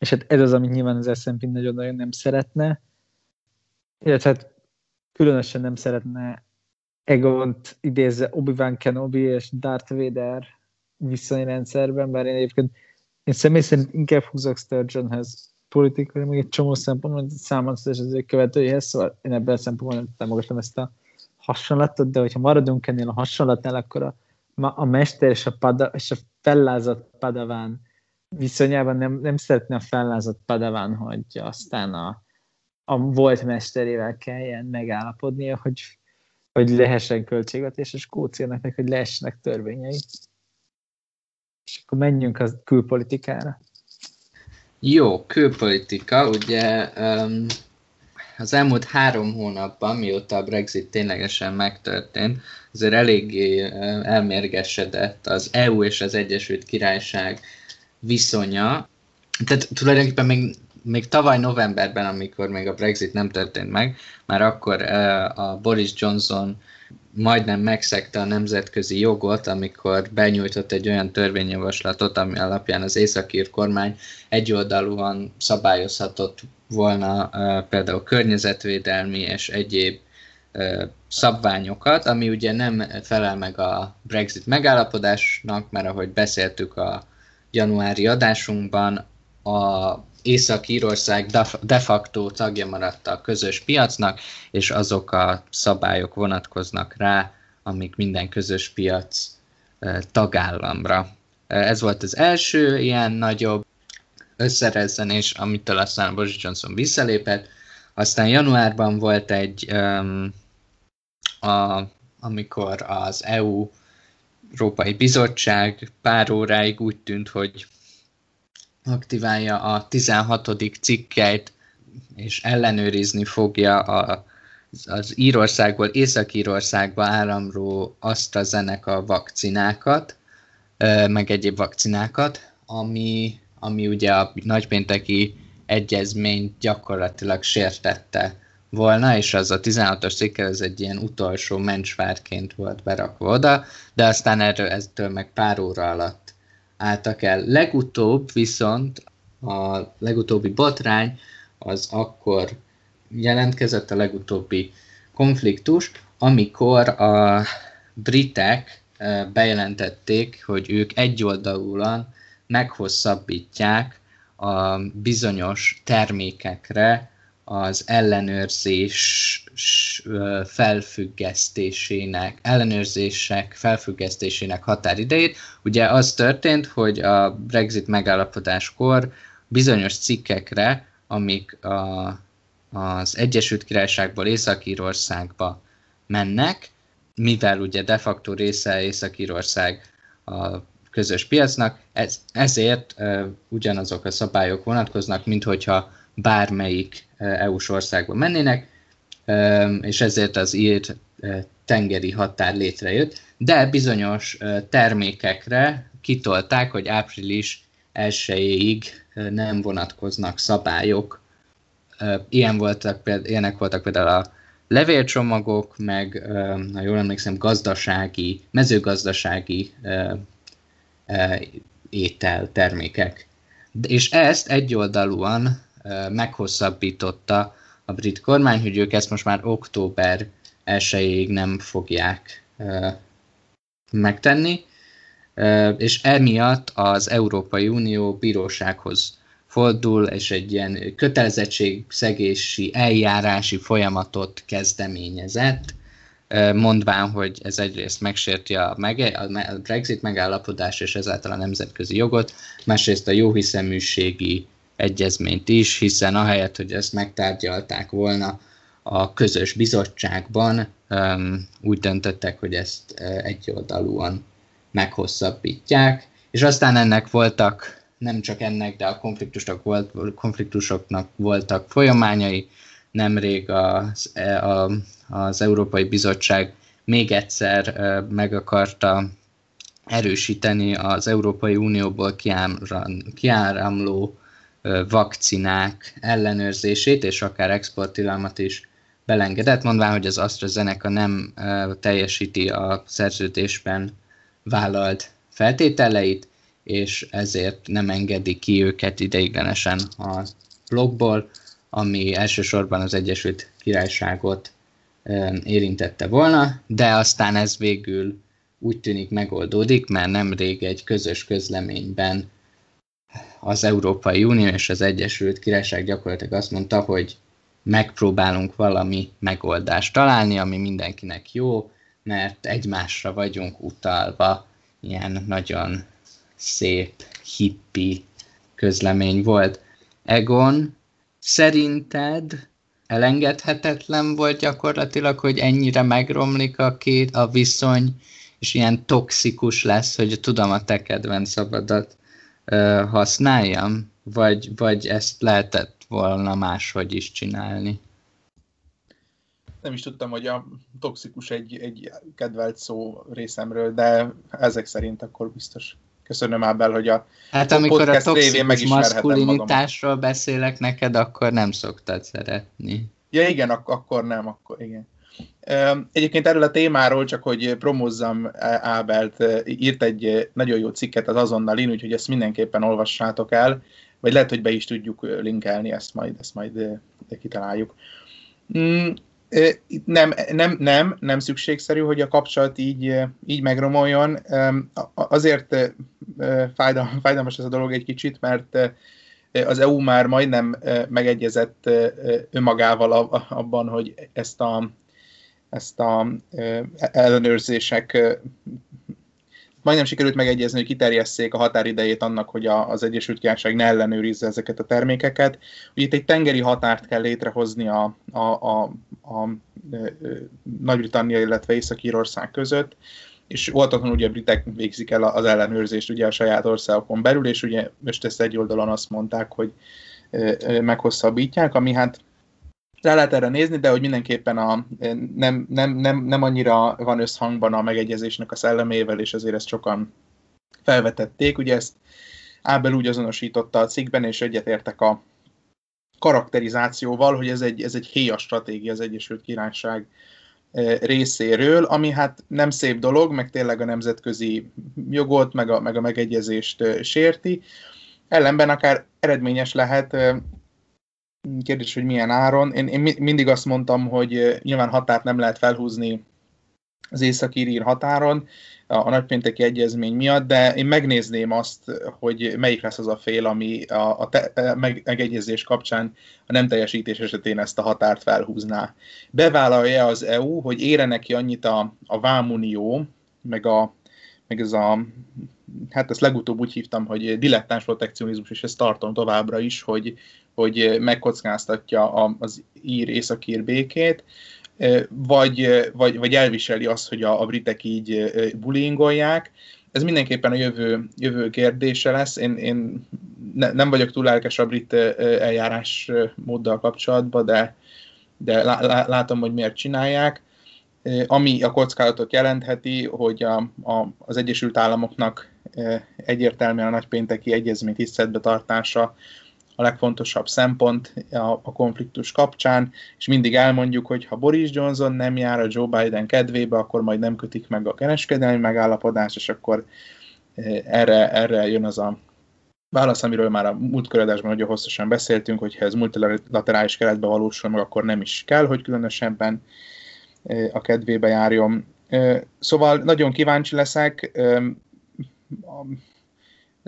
és hát ez az, amit nyilván az S&P nagyon-nagyon nem szeretne. Illetve hát különösen nem szeretne Egont idézze Obi-Wan Kenobi és Darth Vader viszonyrendszerben, bár én egyébként én személy szerint inkább húzok Sturgeonhez politikai, meg egy csomó szempontból számomra és az ő követőihez, szóval én ebben a szempontból támogatom ezt a hasonlatot, de hogyha maradunk ennél a hasonlatnál, akkor a, a mester és a, pada, és a fellázadt padaván viszonyában nem, nem szeretne a fellázadt padaván, hogy aztán a, a volt mesterével kelljen megállapodnia, hogy, hogy lehessen költségvetés, és Skóciának, hogy lehessenek törvényei. És akkor menjünk a külpolitikára. Jó, külpolitika, ugye um, az elmúlt három hónapban, mióta a Brexit ténylegesen megtörtént, azért eléggé elmérgesedett az EU és az Egyesült Királyság viszonya. Tehát tulajdonképpen még, még tavaly novemberben, amikor még a Brexit nem történt meg, már akkor a Boris Johnson majdnem megszegte a nemzetközi jogot, amikor benyújtott egy olyan törvényjavaslatot, ami alapján az északír kormány egyoldalúan szabályozhatott volna például környezetvédelmi és egyéb szabványokat, ami ugye nem felel meg a Brexit megállapodásnak, mert ahogy beszéltük a januári adásunkban, a Észak-Írország de facto tagja maradt a közös piacnak, és azok a szabályok vonatkoznak rá, amik minden közös piac tagállamra. Ez volt az első ilyen nagyobb összerezzenés, amitől aztán Boris Johnson visszalépett. Aztán januárban volt egy, um, a, amikor az EU Európai Bizottság pár óráig úgy tűnt, hogy aktiválja a 16. cikkeit, és ellenőrizni fogja a, az Írországból Észak-Írországba áramló AstraZeneca vakcinákat, meg egyéb vakcinákat, ami, ami ugye a nagypénteki egyezményt gyakorlatilag sértette volna, és az a 16-os cikkel ez egy ilyen utolsó mencsvárként volt berakva oda, de aztán erről eztől meg pár óra alatt álltak el. Legutóbb viszont a legutóbbi botrány az akkor jelentkezett a legutóbbi konfliktus, amikor a britek bejelentették, hogy ők egyoldalúan meghosszabbítják a bizonyos termékekre az ellenőrzés felfüggesztésének, ellenőrzések felfüggesztésének határidejét. Ugye az történt, hogy a Brexit megállapodáskor bizonyos cikkekre, amik a, az Egyesült Királyságból Észak-Írországba mennek, mivel ugye de facto része Észak-Írország a közös piacnak, ez, ezért uh, ugyanazok a szabályok vonatkoznak, mint hogyha bármelyik EU-s országba mennének, és ezért az ír tengeri határ létrejött, de bizonyos termékekre kitolták, hogy április 1 nem vonatkoznak szabályok. Ilyen voltak, ilyenek voltak például a levélcsomagok, meg, ha jól emlékszem, gazdasági, mezőgazdasági étel termékek. És ezt egyoldalúan meghosszabbította a brit kormány, hogy ők ezt most már október 1 nem fogják megtenni, és emiatt az Európai Unió bírósághoz fordul, és egy ilyen kötelezettségszegési eljárási folyamatot kezdeményezett, mondván, hogy ez egyrészt megsérti a, mege, a Brexit megállapodás és ezáltal a nemzetközi jogot, másrészt a jóhiszeműségi egyezményt is, hiszen ahelyett, hogy ezt megtárgyalták volna a közös bizottságban, úgy döntöttek, hogy ezt egyoldalúan meghosszabbítják, és aztán ennek voltak, nem csak ennek, de a konfliktusok volt, konfliktusoknak voltak folyamányai, nemrég az, e, a, az Európai Bizottság még egyszer meg akarta erősíteni az Európai Unióból kiáramló vakcinák ellenőrzését, és akár exporttilalmat is belengedett, mondván, hogy az AstraZeneca nem teljesíti a szerződésben vállalt feltételeit, és ezért nem engedi ki őket ideiglenesen a blogból, ami elsősorban az Egyesült Királyságot érintette volna, de aztán ez végül úgy tűnik megoldódik, mert nemrég egy közös közleményben az Európai Unió és az Egyesült Királyság gyakorlatilag azt mondta, hogy megpróbálunk valami megoldást találni, ami mindenkinek jó, mert egymásra vagyunk utalva, ilyen nagyon szép, hippi közlemény volt. Egon, szerinted elengedhetetlen volt gyakorlatilag, hogy ennyire megromlik a két a viszony, és ilyen toxikus lesz, hogy tudom a te kedvenc szabadat használjam, vagy, vagy ezt lehetett volna máshogy is csinálni? Nem is tudtam, hogy a toxikus egy, egy kedvelt szó részemről, de ezek szerint akkor biztos. Köszönöm Ábel, hogy a Hát amikor a toxikus maszkulinitásról magamat. beszélek neked, akkor nem szoktad szeretni. Ja igen, ak- akkor nem, akkor igen. Egyébként erről a témáról, csak hogy promózzam Ábelt, írt egy nagyon jó cikket az azonnalin, úgyhogy ezt mindenképpen olvassátok el, vagy lehet, hogy be is tudjuk linkelni, ezt majd, ezt majd kitaláljuk. Mm, nem, nem, nem, nem szükségszerű, hogy a kapcsolat így, így megromoljon. Azért fájdalmas ez a dolog egy kicsit, mert az EU már majdnem megegyezett önmagával abban, hogy ezt a, ezt a ellenőrzések majdnem sikerült megegyezni, hogy kiterjesszék a határidejét annak, hogy a, az Egyesült Királyság ne ellenőrizze ezeket a termékeket. Ugye itt egy tengeri határt kell létrehozni a, a, a, a Nagy-Britannia, illetve Észak-Írország között, és voltakon ugye a britek végzik el az ellenőrzést ugye a saját országokon belül, és ugye most ezt egy oldalon azt mondták, hogy meghosszabbítják, ami hát rá lehet erre nézni, de hogy mindenképpen a, nem, nem, nem, nem annyira van összhangban a megegyezésnek a szellemével, és ezért ezt sokan felvetették. Ugye ezt Ábel úgy azonosította a cikkben, és egyetértek a karakterizációval, hogy ez egy, ez egy héja stratégia az Egyesült Királyság e, részéről, ami hát nem szép dolog, meg tényleg a nemzetközi jogot, meg a, meg a megegyezést e, sérti. Ellenben akár eredményes lehet, e, Kérdés, hogy milyen áron. Én, én mindig azt mondtam, hogy nyilván határt nem lehet felhúzni az északír határon a, a nagypénteki egyezmény miatt, de én megnézném azt, hogy melyik lesz az a fél, ami a, a te, meg, megegyezés kapcsán a nem teljesítés esetén ezt a határt felhúzná. Bevállalja az EU, hogy ére neki annyit a, a Vámunió, meg, a, meg ez a hát ezt legutóbb úgy hívtam, hogy dilettáns protekcionizmus, és ezt tartom továbbra is, hogy, hogy megkockáztatja az ír északír békét, vagy, vagy, vagy elviseli azt, hogy a, a britek így bullyingolják. Ez mindenképpen a jövő, jövő kérdése lesz. Én, én ne, nem vagyok túl lelkes a brit eljárás móddal kapcsolatban, de, de lá, látom, hogy miért csinálják. Ami a kockázatot jelentheti, hogy a, a, az Egyesült Államoknak egyértelműen a nagypénteki egyezmény tiszteletbe tartása a legfontosabb szempont a, konfliktus kapcsán, és mindig elmondjuk, hogy ha Boris Johnson nem jár a Joe Biden kedvébe, akkor majd nem kötik meg a kereskedelmi megállapodás, és akkor erre, erre jön az a válasz, amiről már a múlt köredásban nagyon hosszasan beszéltünk, hogy ha ez multilaterális keretbe valósul meg, akkor nem is kell, hogy különösebben a kedvébe járjon. Szóval nagyon kíváncsi leszek,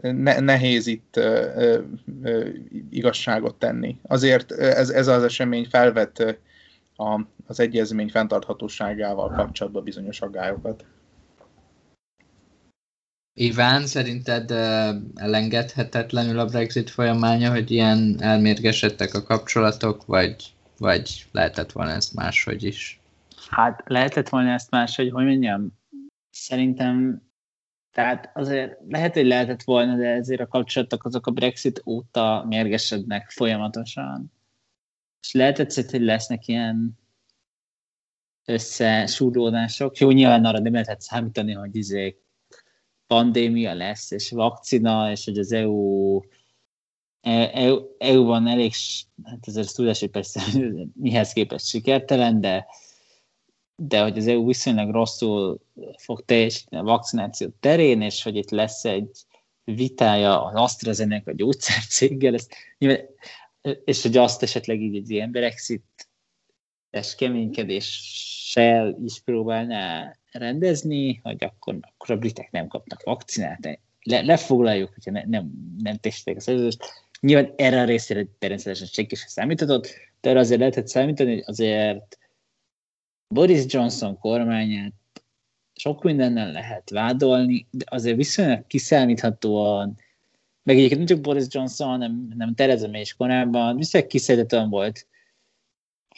ne, nehéz itt ö, ö, igazságot tenni. Azért ez, ez az esemény felvet a, az egyezmény fenntarthatóságával kapcsolatban bizonyos aggályokat. Iván, szerinted elengedhetetlenül a Brexit folyamánya, hogy ilyen elmérgesedtek a kapcsolatok, vagy, vagy lehetett volna ezt máshogy is? Hát lehetett volna ezt máshogy, hogy mondjam, szerintem tehát azért lehet, hogy lehetett volna, de ezért a kapcsolatok azok a Brexit óta mérgesednek folyamatosan. És lehetett, hogy lesznek ilyen összesúródások. Jó, nyilván arra nem lehet számítani, hogy izé pandémia lesz, és vakcina, és hogy az EU EU, EU-ban elég, hát ez tudás, hogy persze *laughs* mihez képest sikertelen, de de hogy az EU viszonylag rosszul fog teljesíteni a vakcináció terén, és hogy itt lesz egy vitája az AstraZeneca gyógyszercéggel, ezt, és hogy azt esetleg így egy ilyen Brexit keménykedéssel is próbálná rendezni, hogy akkor, akkor a britek nem kapnak vakcinát, le, lefoglaljuk, hogyha ne, nem, nem testék a szerződést. Nyilván erre a részére természetesen senki sem számíthatott, de arra azért lehetett számítani, hogy azért Boris Johnson kormányát sok mindennel lehet vádolni, de azért viszonylag kiszámíthatóan, meg egyébként nem csak Boris Johnson, hanem, hanem Theresa May is korábban, viszonylag kiszámíthatóan volt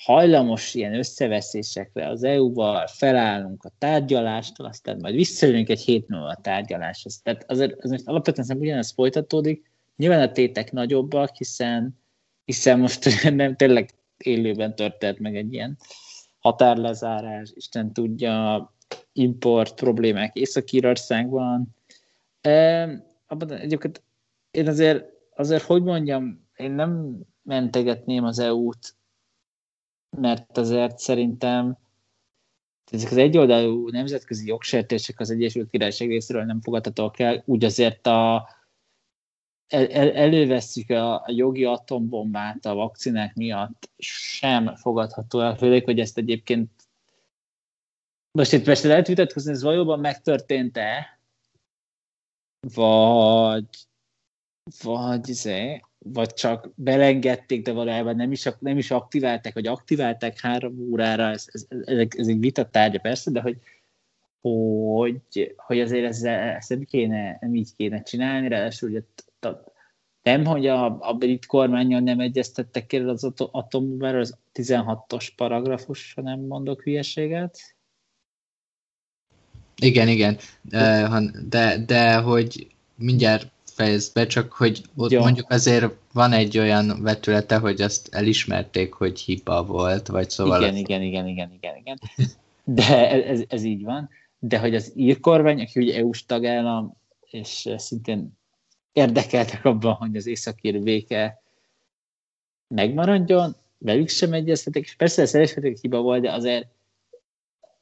hajlamos ilyen összeveszésekre az EU-val, felállunk a tárgyalástól, aztán majd visszajönünk egy hét múlva a tárgyaláshoz. Tehát azért, azért alapvetően szerintem ugyanez folytatódik. Nyilván a tétek nagyobbak, hiszen, hiszen most *laughs* nem tényleg élőben történt meg egy ilyen határlezárás, Isten tudja, import problémák Észak-Írországban. E, abban egyébként én azért, azért, hogy mondjam, én nem mentegetném az EU-t mert azért szerintem ezek az egyoldalú nemzetközi jogsértések az Egyesült Királyság részéről nem fogadhatóak el, úgy azért a, el, el, elővesszük a, a jogi atombombát a vakcinák miatt sem fogadható el, főleg, hogy ezt egyébként most itt persze lehet vitatkozni, ez valóban megtörtént-e, vagy vagy, izé, vagy csak belengedték, de valójában nem is, nem is aktiválták, vagy aktiválták három órára, ez, ez, ez, ez egy vita tárgya persze, de hogy, hogy, hogy azért ezzel, ezt nem, kéne, nem így kéne csinálni, ráadásul hogy nem, hogy a, a brit kormányon nem egyeztettek el az atombomberről, az 16-os paragrafus, ha nem mondok hülyeséget. Igen, igen, de, de, hogy mindjárt fejezd be, csak hogy ott Jó. mondjuk azért van egy olyan vetülete, hogy azt elismerték, hogy hiba volt, vagy szóval... Igen, igen, igen, igen, igen, igen. De ez, ez így van. De hogy az írkormány, aki ugye EU-s tagállam, és szintén érdekeltek abban, hogy az északír béke megmaradjon, velük sem egyeztetek, és persze ez elismerték, hiba volt, de azért,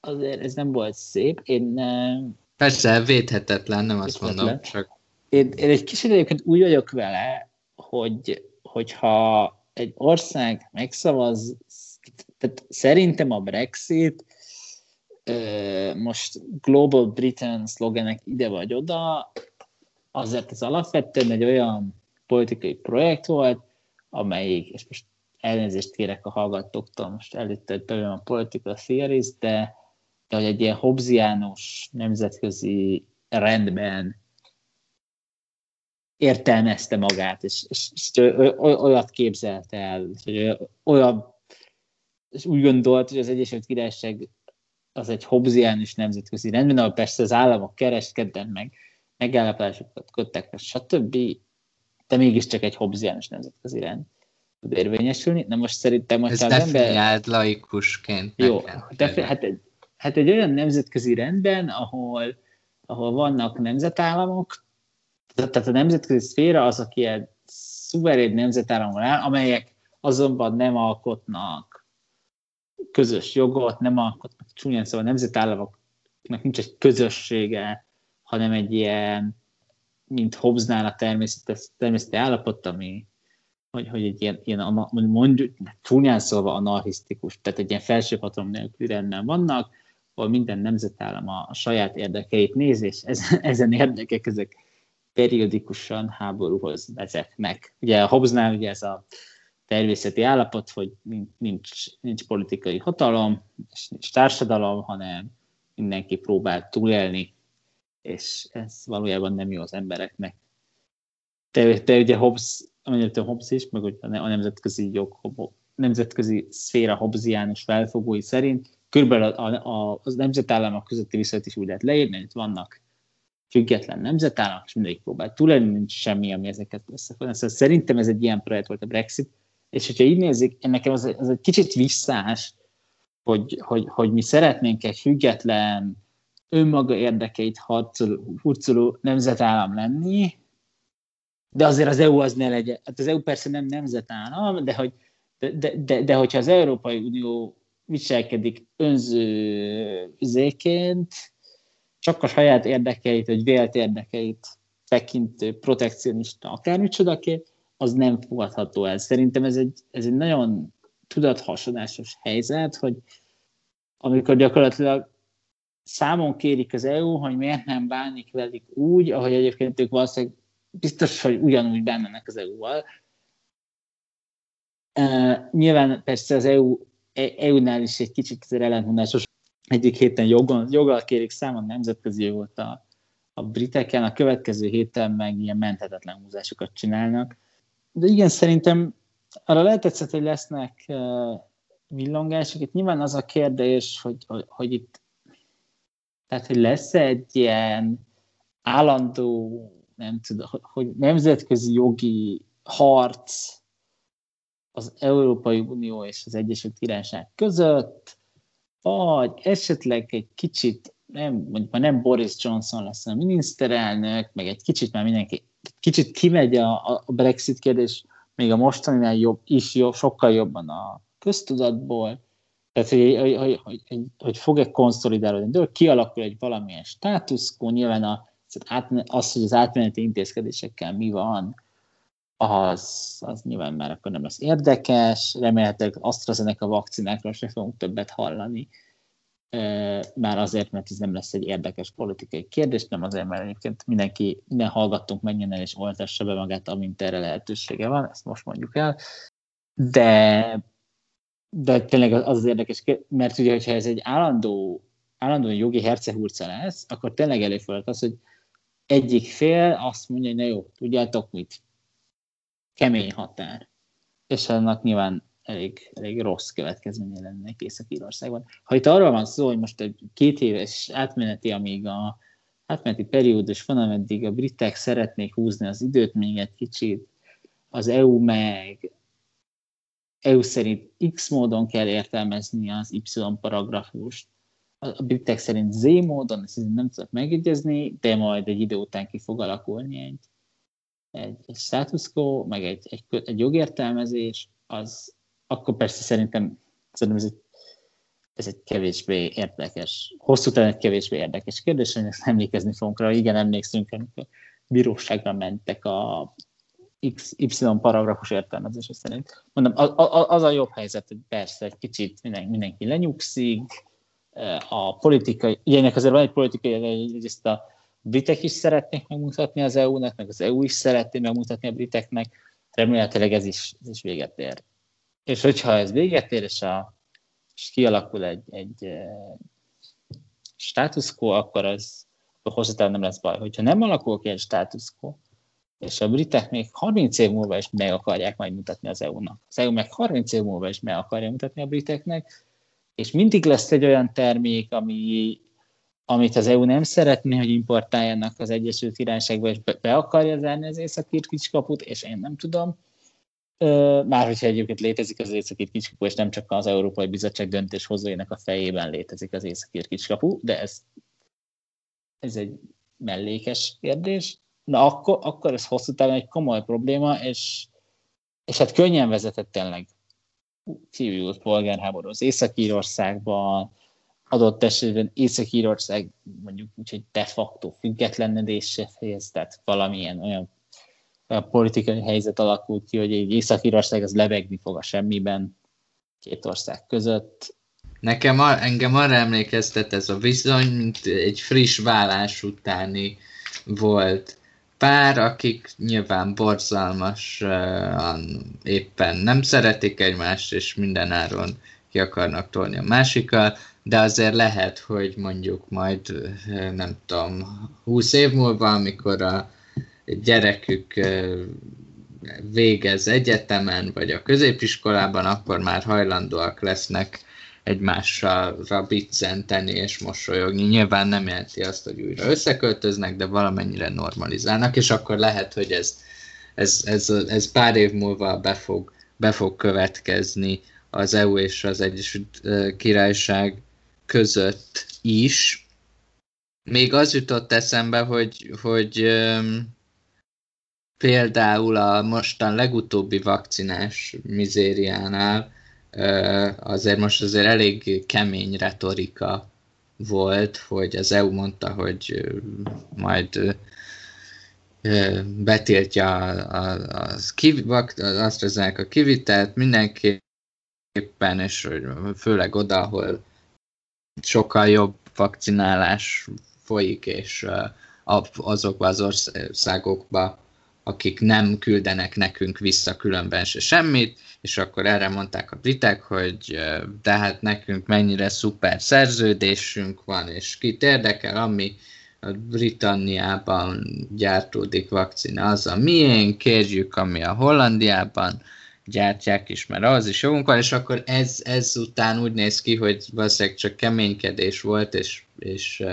azért ez nem volt szép. Én Persze, védhetetlen, nem azt védhetetlen. mondom, csak én, én egy kicsit egyébként úgy vagyok vele, hogy, hogyha egy ország megszavaz, tehát szerintem a Brexit most Global Britain szlogenek ide vagy oda, azért ez alapvetően egy olyan politikai projekt volt, amelyik, és most elnézést kérek a hallgatóktól, most előtte belőlem a political theories, de, de hogy egy ilyen Hobbesiánus nemzetközi rendben értelmezte magát, és, és, és olyat képzelt el, hogy olyan, és úgy gondolt, hogy az Egyesült Királyság az egy Hobbesiánus nemzetközi rendben, ahol persze az államok kereskednek meg, megállapodásokat köttek, stb., de mégiscsak egy Hobbesiánus nemzetközi rend tud érvényesülni. Na most szerintem, Ez az ember... laikusként. Jó, de, hát, egy, hát egy olyan nemzetközi rendben, ahol, ahol vannak nemzetállamok, tehát a nemzetközi szféra az, aki egy szuverén nemzetállamon áll, amelyek azonban nem alkotnak közös jogot, nem alkotnak csúnyán szóval a nemzetállamoknak nincs egy közössége, hanem egy ilyen, mint Hobbesnál a természeti, természeti állapot, ami hogy, hogy egy ilyen, ilyen mondjuk, csúnyán szólva anarchisztikus, tehát egy ilyen felső hatalom nélküli rendben vannak, ahol minden nemzetállam a, saját érdekeit néz, és ezen, *laughs* ezen érdekek ezek periódikusan háborúhoz vezetnek. Ugye a Hobbesnál ugye ez a természeti állapot, hogy nincs, nincs politikai hatalom, és nincs társadalom, hanem mindenki próbál túlélni, és ez valójában nem jó az embereknek. De, de ugye Hobbes, amennyire Hobbes is, meg a nemzetközi jog, nemzetközi szféra Hobbesiánus felfogói szerint, körülbelül a, a, a nemzetállamok közötti viszonyt is úgy lehet leírni, hogy vannak független nemzetállam, és mindegyik próbál túlélni, nincs semmi, ami ezeket összefogja. Szóval szerintem ez egy ilyen projekt volt a Brexit, és hogyha így nézik, nekem az, az egy kicsit visszás, hogy, hogy, hogy mi szeretnénk egy független, önmaga érdekeit hurcoló nemzetállam lenni, de azért az EU az ne legyen. Hát az EU persze nem nemzetállam, de, hogy, de, de, de, de hogyha az Európai Unió viselkedik önző zéként, csak a saját érdekeit, vagy vélt érdekeit tekintő protekcionista akármicsodaké, az nem fogadható el. Szerintem ez egy, ez egy nagyon tudathasadásos helyzet, hogy amikor gyakorlatilag számon kérik az EU, hogy miért nem bánik velük úgy, ahogy egyébként ők valószínűleg biztos, hogy ugyanúgy bánnak az EU-val. Uh, nyilván persze az EU, EU-nál is egy kicsit ellentmondásos. Egyik héten jogon, joggal kérik számon nemzetközi volt a, a briteken, a következő héten meg ilyen menthetetlen húzásokat csinálnak. De igen, szerintem arra lehetett, hogy lesznek uh, villongások. Itt nyilván az a kérdés, hogy, hogy itt tehát, hogy lesz egy ilyen állandó, nem tudom, hogy nemzetközi jogi harc az Európai Unió és az Egyesült Királyság között, vagy esetleg egy kicsit, nem, mondjuk már nem Boris Johnson lesz a miniszterelnök, meg egy kicsit már mindenki, kicsit kimegy a, a Brexit kérdés, még a mostaninál jobb, is jobb, sokkal jobban a köztudatból, tehát, hogy, hogy, hogy, hogy, hogy fog-e konszolidálódni, de kialakul egy valamilyen státuszkó, nyilván a, az, hogy az átmeneti intézkedésekkel mi van, az, az nyilván már akkor nem lesz érdekes, remélhetőleg AstraZeneca vakcinákról se fogunk többet hallani, már azért, mert ez nem lesz egy érdekes politikai kérdés, nem azért, mert egyébként mindenki, minden hallgattunk menjen el és oltassa be magát, amint erre lehetősége van, ezt most mondjuk el, de de tényleg az az érdekes, mert ugye, hogyha ez egy állandó, állandó jogi hercehurca lesz, akkor tényleg előfordult az, hogy egyik fél azt mondja, hogy na jó, tudjátok mit, kemény határ. És annak nyilván elég, elég rossz következménye lenne Észak-Írországban. Ha itt arról van szó, hogy most egy két éves átmeneti, amíg a átmeneti periódus van, ameddig a britek szeretnék húzni az időt még egy kicsit, az EU meg EU szerint X módon kell értelmezni az Y paragrafust, a britek szerint Z módon, ezt nem tudok megegyezni, de majd egy idő után ki fog alakulni egy, egy, egy status quo, meg egy, egy, egy jogértelmezés, az akkor persze szerintem, szerintem ez egy, ez egy kevésbé érdekes, hosszú távon egy kevésbé érdekes kérdés, hogy ezt emlékezni fogunk rá. Igen, emlékszünk, amikor bíróságra mentek a X, Y paragrafus értelmezése szerint. Mondom, az a jobb helyzet, hogy persze egy kicsit mindenki, lenyugszik, a politikai, ugye ennek azért van egy politikai, ezt a britek is szeretnék megmutatni az EU-nak, meg az EU is szeretné megmutatni a briteknek, remélhetőleg ez is, ez is véget ér. És hogyha ez véget ér, és, a, és kialakul egy, egy status quo, akkor az hosszú nem lesz baj. Hogyha nem alakul ki egy status quo, és a britek még 30 év múlva is meg akarják majd mutatni az EU-nak. Az EU meg 30 év múlva is meg akarja mutatni a briteknek, és mindig lesz egy olyan termék, ami, amit az EU nem szeretné, hogy importáljanak az Egyesült Királyságba, és be, akarja zárni az északír kicskaput, és én nem tudom. Már hogyha egyébként létezik az északír kicskapu, és nem csak az Európai Bizottság döntéshozóinak a fejében létezik az északír kicskapu, de ez, ez egy mellékes kérdés na akkor, akkor ez hosszú távon egy komoly probléma, és, és hát könnyen vezetett tényleg civil polgárháború az Észak-Írországban, adott esetben Észak-Írország mondjuk úgy, hogy de facto függetlenedésre fejez, tehát valamilyen olyan, olyan politikai helyzet alakult ki, hogy egy Észak-Írország az lebegni fog a semmiben két ország között. Nekem engem arra emlékeztet ez a viszony, mint egy friss vállás utáni volt pár, akik nyilván borzalmasan éppen nem szeretik egymást, és mindenáron ki akarnak tolni a másikkal, de azért lehet, hogy mondjuk majd, nem tudom, 20 év múlva, amikor a gyerekük végez egyetemen, vagy a középiskolában, akkor már hajlandóak lesznek egymással biccenteni és mosolyogni. Nyilván nem jelenti azt, hogy újra összeköltöznek, de valamennyire normalizálnak, és akkor lehet, hogy ez, ez, ez, ez pár év múlva be fog, be fog következni az EU és az Egyesült Királyság között is. Még az jutott eszembe, hogy, hogy például a mostan legutóbbi vakcinás mizériánál azért most azért elég kemény retorika volt, hogy az EU mondta, hogy majd betiltja az, az, az AstraZeneca kivitelt, mindenki éppen, és főleg oda, ahol sokkal jobb vakcinálás folyik, és azokba az országokba, akik nem küldenek nekünk vissza különben se semmit, és akkor erre mondták a britek, hogy de hát nekünk mennyire szuper szerződésünk van, és kit érdekel, ami a Britanniában gyártódik vakcina, az a miénk, kérjük, ami a Hollandiában gyártják is, mert az is jogunk van, és akkor ez, ez után úgy néz ki, hogy valószínűleg csak keménykedés volt, és, és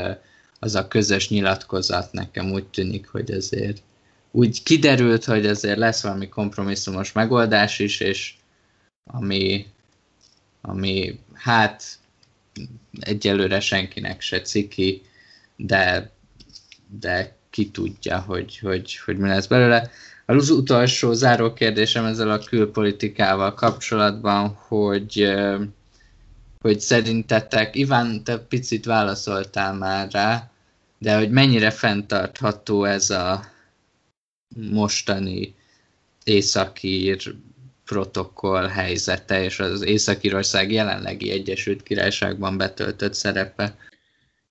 az a közös nyilatkozat nekem úgy tűnik, hogy azért úgy kiderült, hogy azért lesz valami kompromisszumos megoldás is, és ami, ami hát egyelőre senkinek se ciki, de, de ki tudja, hogy, hogy, hogy mi lesz belőle. Az utolsó záró kérdésem ezzel a külpolitikával kapcsolatban, hogy, hogy szerintetek, Iván, te picit válaszoltál már rá, de hogy mennyire fenntartható ez a mostani északír protokoll helyzete és az Észak-Írország jelenlegi Egyesült Királyságban betöltött szerepe.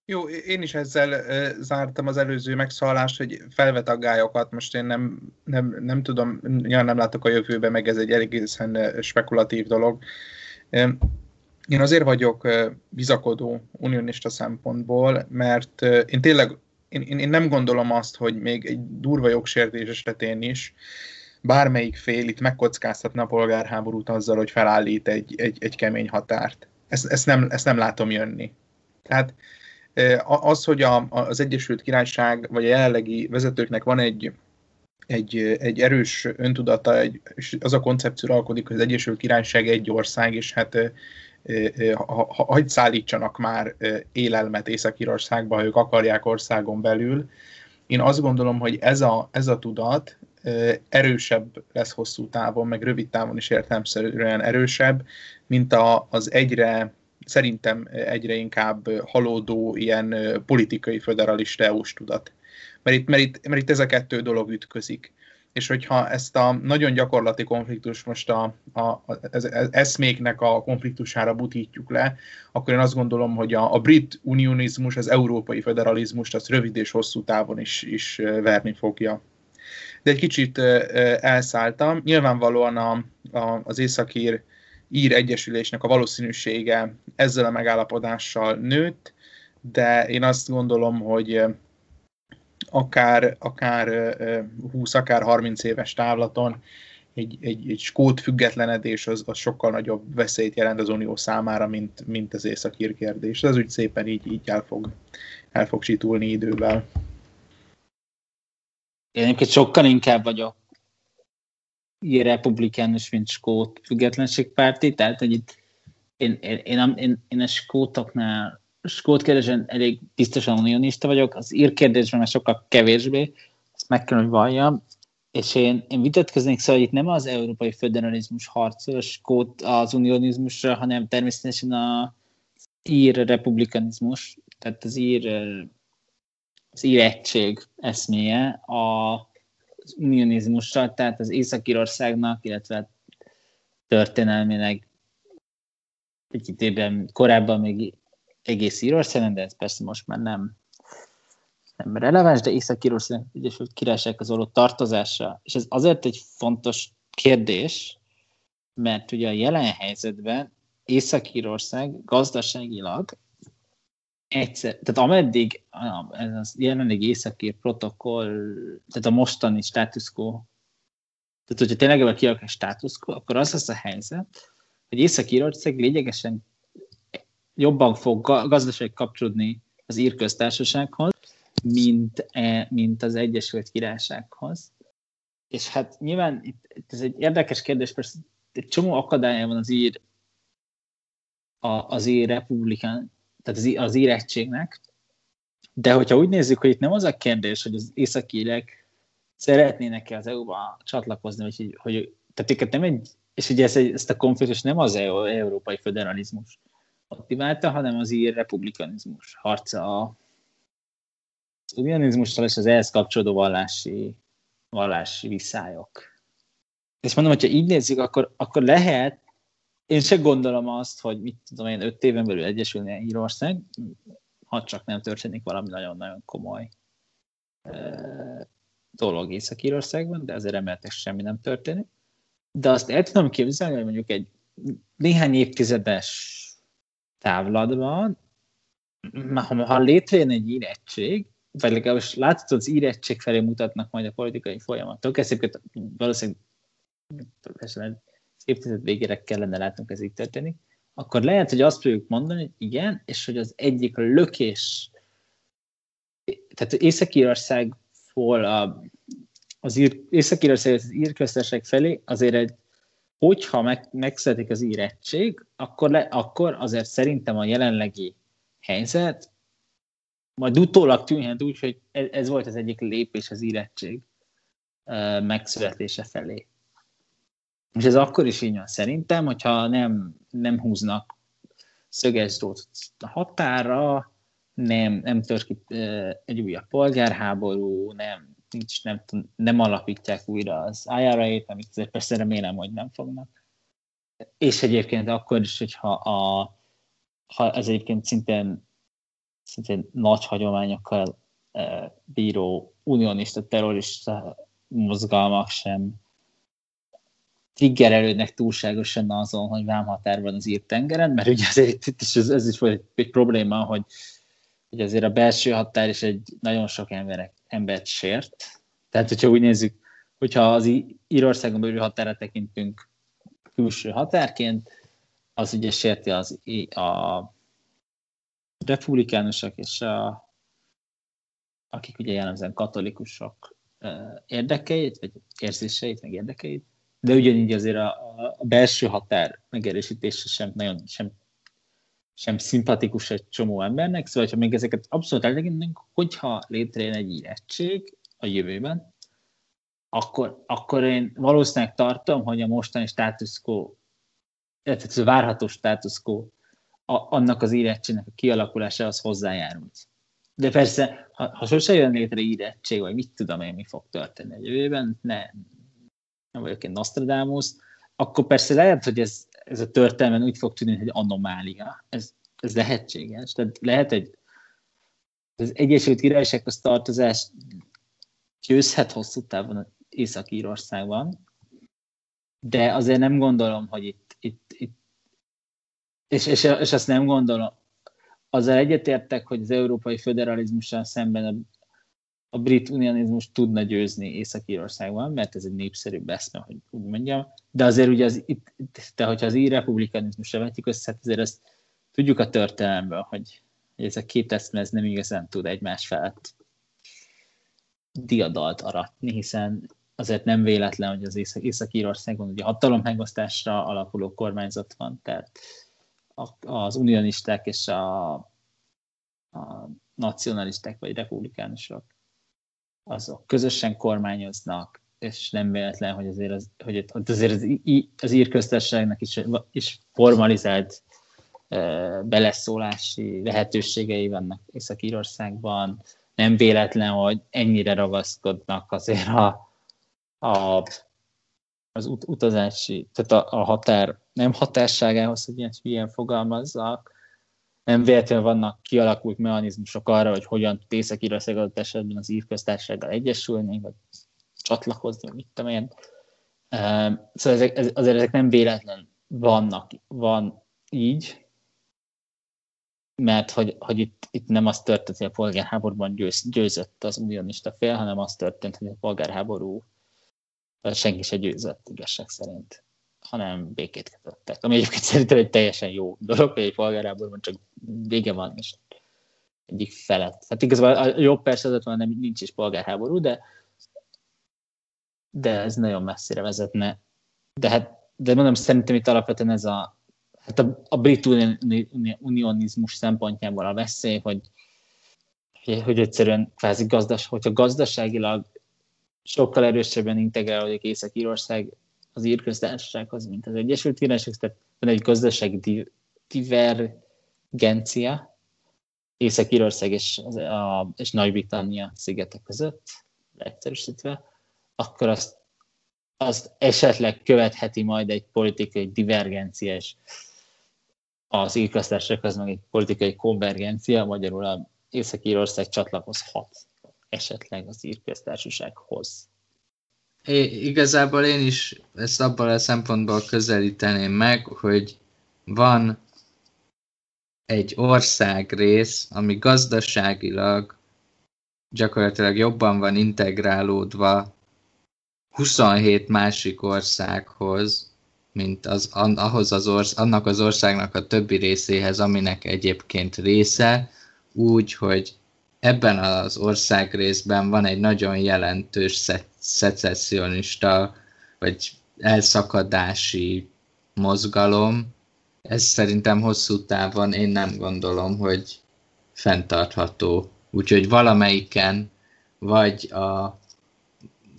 Jó, én is ezzel zártam az előző megszólalást, hogy felvet aggályokat, most én nem, nem, nem tudom, nyilván nem látok a jövőbe, meg ez egy egészen spekulatív dolog. Én azért vagyok bizakodó unionista szempontból, mert én tényleg én, én nem gondolom azt, hogy még egy durva jogsértés esetén is bármelyik fél itt megkockáztatna a polgárháborút azzal, hogy felállít egy, egy, egy kemény határt. Ezt, ezt, nem, ezt nem látom jönni. Tehát az, hogy a, az Egyesült Királyság vagy a jelenlegi vezetőknek van egy, egy, egy erős öntudata, egy, és az a koncepció alkodik, hogy az Egyesült Királyság egy ország, és hát hagy szállítsanak már élelmet Észak-Írországba, ha ők akarják országon belül. Én azt gondolom, hogy ez a, ez a tudat erősebb lesz hosszú távon, meg rövid távon is értelmszerűen erősebb, mint a, az egyre szerintem egyre inkább halódó ilyen politikai föderalista EU-s tudat. Mert itt, mert, itt, mert itt ez a kettő dolog ütközik és hogyha ezt a nagyon gyakorlati konfliktus most a, a, az eszméknek a konfliktusára butítjuk le, akkor én azt gondolom, hogy a, a brit unionizmus, az európai federalizmust az rövid és hosszú távon is, is verni fogja. De egy kicsit elszálltam. Nyilvánvalóan a, a, az északír ír egyesülésnek a valószínűsége ezzel a megállapodással nőtt, de én azt gondolom, hogy akár, akár 20, akár 30 éves távlaton egy, egy, egy skót függetlenedés az, az sokkal nagyobb veszélyt jelent az Unió számára, mint, mint az északír kérdés. Ez úgy szépen így, így el, fog, el fog situlni idővel. Én egyébként sokkal inkább vagyok ilyen republikánus, mint skót függetlenségpárti, tehát hogy itt én, én, én, én, én a skótoknál skót kérdésen elég biztosan unionista vagyok, az ír kérdésben már sokkal kevésbé, ezt meg kell, hogy valljam, és én, én vitatkoznék, szóval itt nem az európai föderalizmus harcol skót az unionizmusra, hanem természetesen a ír republikanizmus, tehát az ír, az ír egység eszméje a, az unionizmussal, tehát az Észak-Írországnak, illetve történelmének egy időben korábban még egész Írországon, de ez persze most már nem, nem releváns, de Észak-Írország Egyesült Királysághoz való tartozása. És ez azért egy fontos kérdés, mert ugye a jelen helyzetben Észak-Írország gazdaságilag egyszer, tehát ameddig ez az jelenleg északír protokoll, tehát a mostani status quo, tehát hogyha tényleg ebben kialakul a status quo, akkor az az a helyzet, hogy Észak-Írország lényegesen jobban fog gazdaság kapcsolódni az ír köztársasághoz, mint, e, mint az Egyesült Királysághoz. És hát nyilván itt, itt ez egy érdekes kérdés, persze egy csomó akadálya van az ír, a, az ír republikán, tehát az, az ír egységnek, de hogyha úgy nézzük, hogy itt nem az a kérdés, hogy az északírek szeretnének-e az EU-ba csatlakozni, vagy hogy, tehát őket nem egy, és ugye ez, ezt a konfliktus nem az EU, európai federalizmus motiválta, hanem az ír republikanizmus harca a az unionizmussal és az ehhez kapcsolódó vallási, vallási viszályok. És mondom, hogyha így nézzük, akkor, akkor lehet, én se gondolom azt, hogy mit tudom én, öt éven belül egyesülni Írország, ha csak nem történik valami nagyon-nagyon komoly dolog Észak-Írországban, de azért reméltek semmi nem történik. De azt el tudom képzelni, hogy mondjuk egy néhány évtizedes távlatban, ha, ha létrejön egy érettség, vagy legalábbis láthatod, az érettség felé mutatnak majd a politikai folyamatok, ezt valószínűleg évtized végére kellene látnunk ez így történik, akkor lehet, hogy azt fogjuk mondani, hogy igen, és hogy az egyik lökés, tehát Észak-Írországból a, az ír, Észak-Írország az írköztesek felé azért egy, hogyha meg, megszületik az írettség, akkor, le, akkor azért szerintem a jelenlegi helyzet majd utólag tűnhet úgy, hogy ez, ez volt az egyik lépés az írettség megszületése felé. És ez akkor is így van szerintem, hogyha nem, nem húznak szöges a határa, nem, nem tör ki egy újabb polgárháború, nem, nincs, nem, nem alapítják újra az IRA-t, amit azért persze remélem, hogy nem fognak. És egyébként akkor is, hogyha a, ha ez egyébként szintén, szintén nagy hagyományokkal bíró unionista, terrorista mozgalmak sem triggerelődnek túlságosan azon, hogy vámhatár van az írt tengeren, mert ugye azért itt is ez, ez is volt egy, egy probléma, hogy, hogy azért a belső határ is egy nagyon sok emberek, embert sért. Tehát, hogyha úgy nézzük, hogyha az Írországon belül határa tekintünk külső határként, az ugye sérti az, a republikánusok és a, akik ugye jellemzően katolikusok érdekeit, vagy érzéseit, meg érdekeit, de ugyanígy azért a, a belső határ megerősítése sem nagyon sem, sem szimpatikus egy csomó embernek, szóval ha még ezeket abszolút eltekintünk, hogyha létrejön egy érettség a jövőben, akkor, akkor én valószínűleg tartom, hogy a mostani status quo, tehát a várható status quo, a, annak az érettségnek a kialakulásához hozzájárult. De persze, ha, ha sose jön létre érettség, vagy mit tudom én, mi fog történni a jövőben, ne, nem vagyok én Nostradamus, akkor persze lehet, hogy ez, ez a történelmen úgy fog tűnni, hogy anomália. Ez, ez lehetséges. Tehát lehet egy az Egyesült Királysághoz tartozás győzhet hosszú távon Észak-Írországban, de azért nem gondolom, hogy itt, itt, itt és, és, és azt nem gondolom, azzal egyetértek, hogy az európai föderalizmussal szemben a brit unionizmus tudna győzni Észak-Írországban, mert ez egy népszerűbb eszme, hogy úgy mondjam, de azért ugye az, itt, de hogyha az ír republikanizmusra vetjük össze, hát azért ezt tudjuk a történelemből, hogy, ez a két eszme ez nem igazán tud egymás felett diadalt aratni, hiszen azért nem véletlen, hogy az Észak-Írországon ugye hatalom megosztásra alapuló kormányzat van, tehát az unionisták és a, a nacionalisták vagy republikánusok azok közösen kormányoznak, és nem véletlen, hogy azért az, hogy azért az, az írköztársaságnak is, is formalizált beleszólási lehetőségei vannak Észak-Írországban. Nem véletlen, hogy ennyire ragaszkodnak azért a, a, az ut- utazási, tehát a, a határ nem hatásságához, hogy ilyen, ilyen fogalmazzak, nem véletlenül vannak kialakult mechanizmusok arra, hogy hogyan tud Észak-Írország adott esetben az ívköztársággal egyesülni, vagy csatlakozni, mit tudom én. Szóval ezek, azért ezek nem véletlen vannak, van így, mert hogy, hogy itt, itt nem az történt, hogy a polgárháborúban győz, győzött az unionista fél, hanem az történt, hogy a polgárháború senki se győzött igazság szerint hanem békét kötöttek. Ami egyébként szerintem egy teljesen jó dolog, hogy egy polgárháborúban csak vége van, és egyik felett. Hát igazából a jobb persze az van, nem, nincs is polgárháború, de, de ez nagyon messzire vezetne. De hát, de mondom, szerintem itt alapvetően ez a, hát a, a brit unionizmus szempontjából a veszély, hogy, hogy egyszerűen kvázi gazdas, hogyha gazdaságilag sokkal erősebben integrálódik Észak-Írország az írköztársasághoz, mint az Egyesült Királyság, tehát van egy gazdasági divergencia Észak-Írország és, a, és Nagy-Britannia szigetek között, leegyszerűsítve, akkor azt azt esetleg követheti majd egy politikai divergenciás az írkasztársághoz, meg egy politikai konvergencia, magyarul a Észak-Írország csatlakozhat esetleg az írköztársasághoz. É, igazából én is ezt abban a szempontból közelíteném meg, hogy van egy országrész, ami gazdaságilag gyakorlatilag jobban van integrálódva 27 másik országhoz, mint az, ahhoz az orsz, annak az országnak a többi részéhez, aminek egyébként része, úgy, hogy ebben az országrészben van egy nagyon jelentős szecessionista, vagy elszakadási mozgalom. Ez szerintem hosszú távon én nem gondolom, hogy fenntartható. Úgyhogy valamelyiken vagy a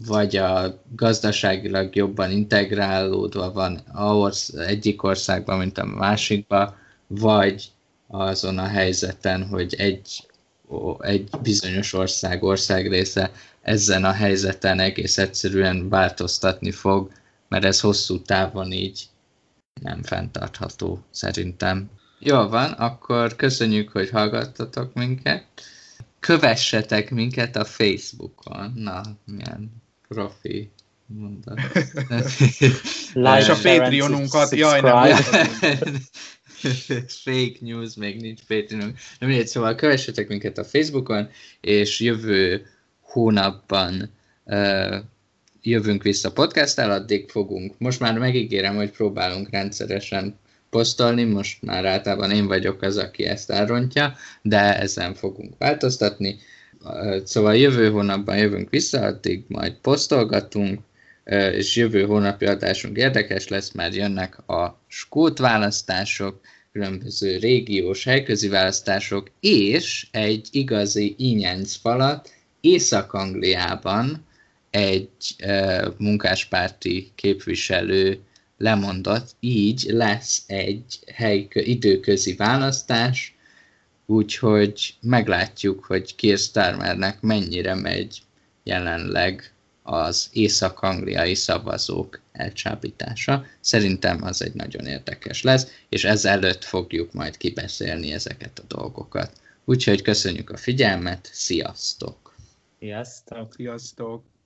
vagy a gazdaságilag jobban integrálódva van az egyik országban, mint a másikban, vagy azon a helyzeten, hogy egy, egy bizonyos ország, országrésze ezen a helyzeten egész egyszerűen változtatni fog, mert ez hosszú távon így nem fenntartható szerintem. Jó van, akkor köszönjük, hogy hallgattatok minket. Kövessetek minket a Facebookon. Na, milyen profi mondat. *laughs* És a Patreonunkat, jaj, nem *laughs* Fake news, még nincs Patreonunk. Nem mindegy, szóval kövessetek minket a Facebookon, és jövő hónapban jövünk vissza podcasttel, addig fogunk. Most már megígérem, hogy próbálunk rendszeresen posztolni, most már általában én vagyok az, aki ezt elrontja, de ezen fogunk változtatni szóval jövő hónapban jövünk vissza, addig majd posztolgatunk, és jövő hónapi adásunk érdekes lesz, mert jönnek a skót választások, különböző régiós helyközi választások, és egy igazi ínyenc falat Észak-Angliában egy e, munkáspárti képviselő lemondott, így lesz egy hely, időközi választás, Úgyhogy meglátjuk, hogy Keir Starmernek mennyire megy jelenleg az észak-angliai szavazók elcsábítása. Szerintem az egy nagyon érdekes lesz, és ezelőtt fogjuk majd kibeszélni ezeket a dolgokat. Úgyhogy köszönjük a figyelmet, sziasztok! Sziasztok! Sziasztok!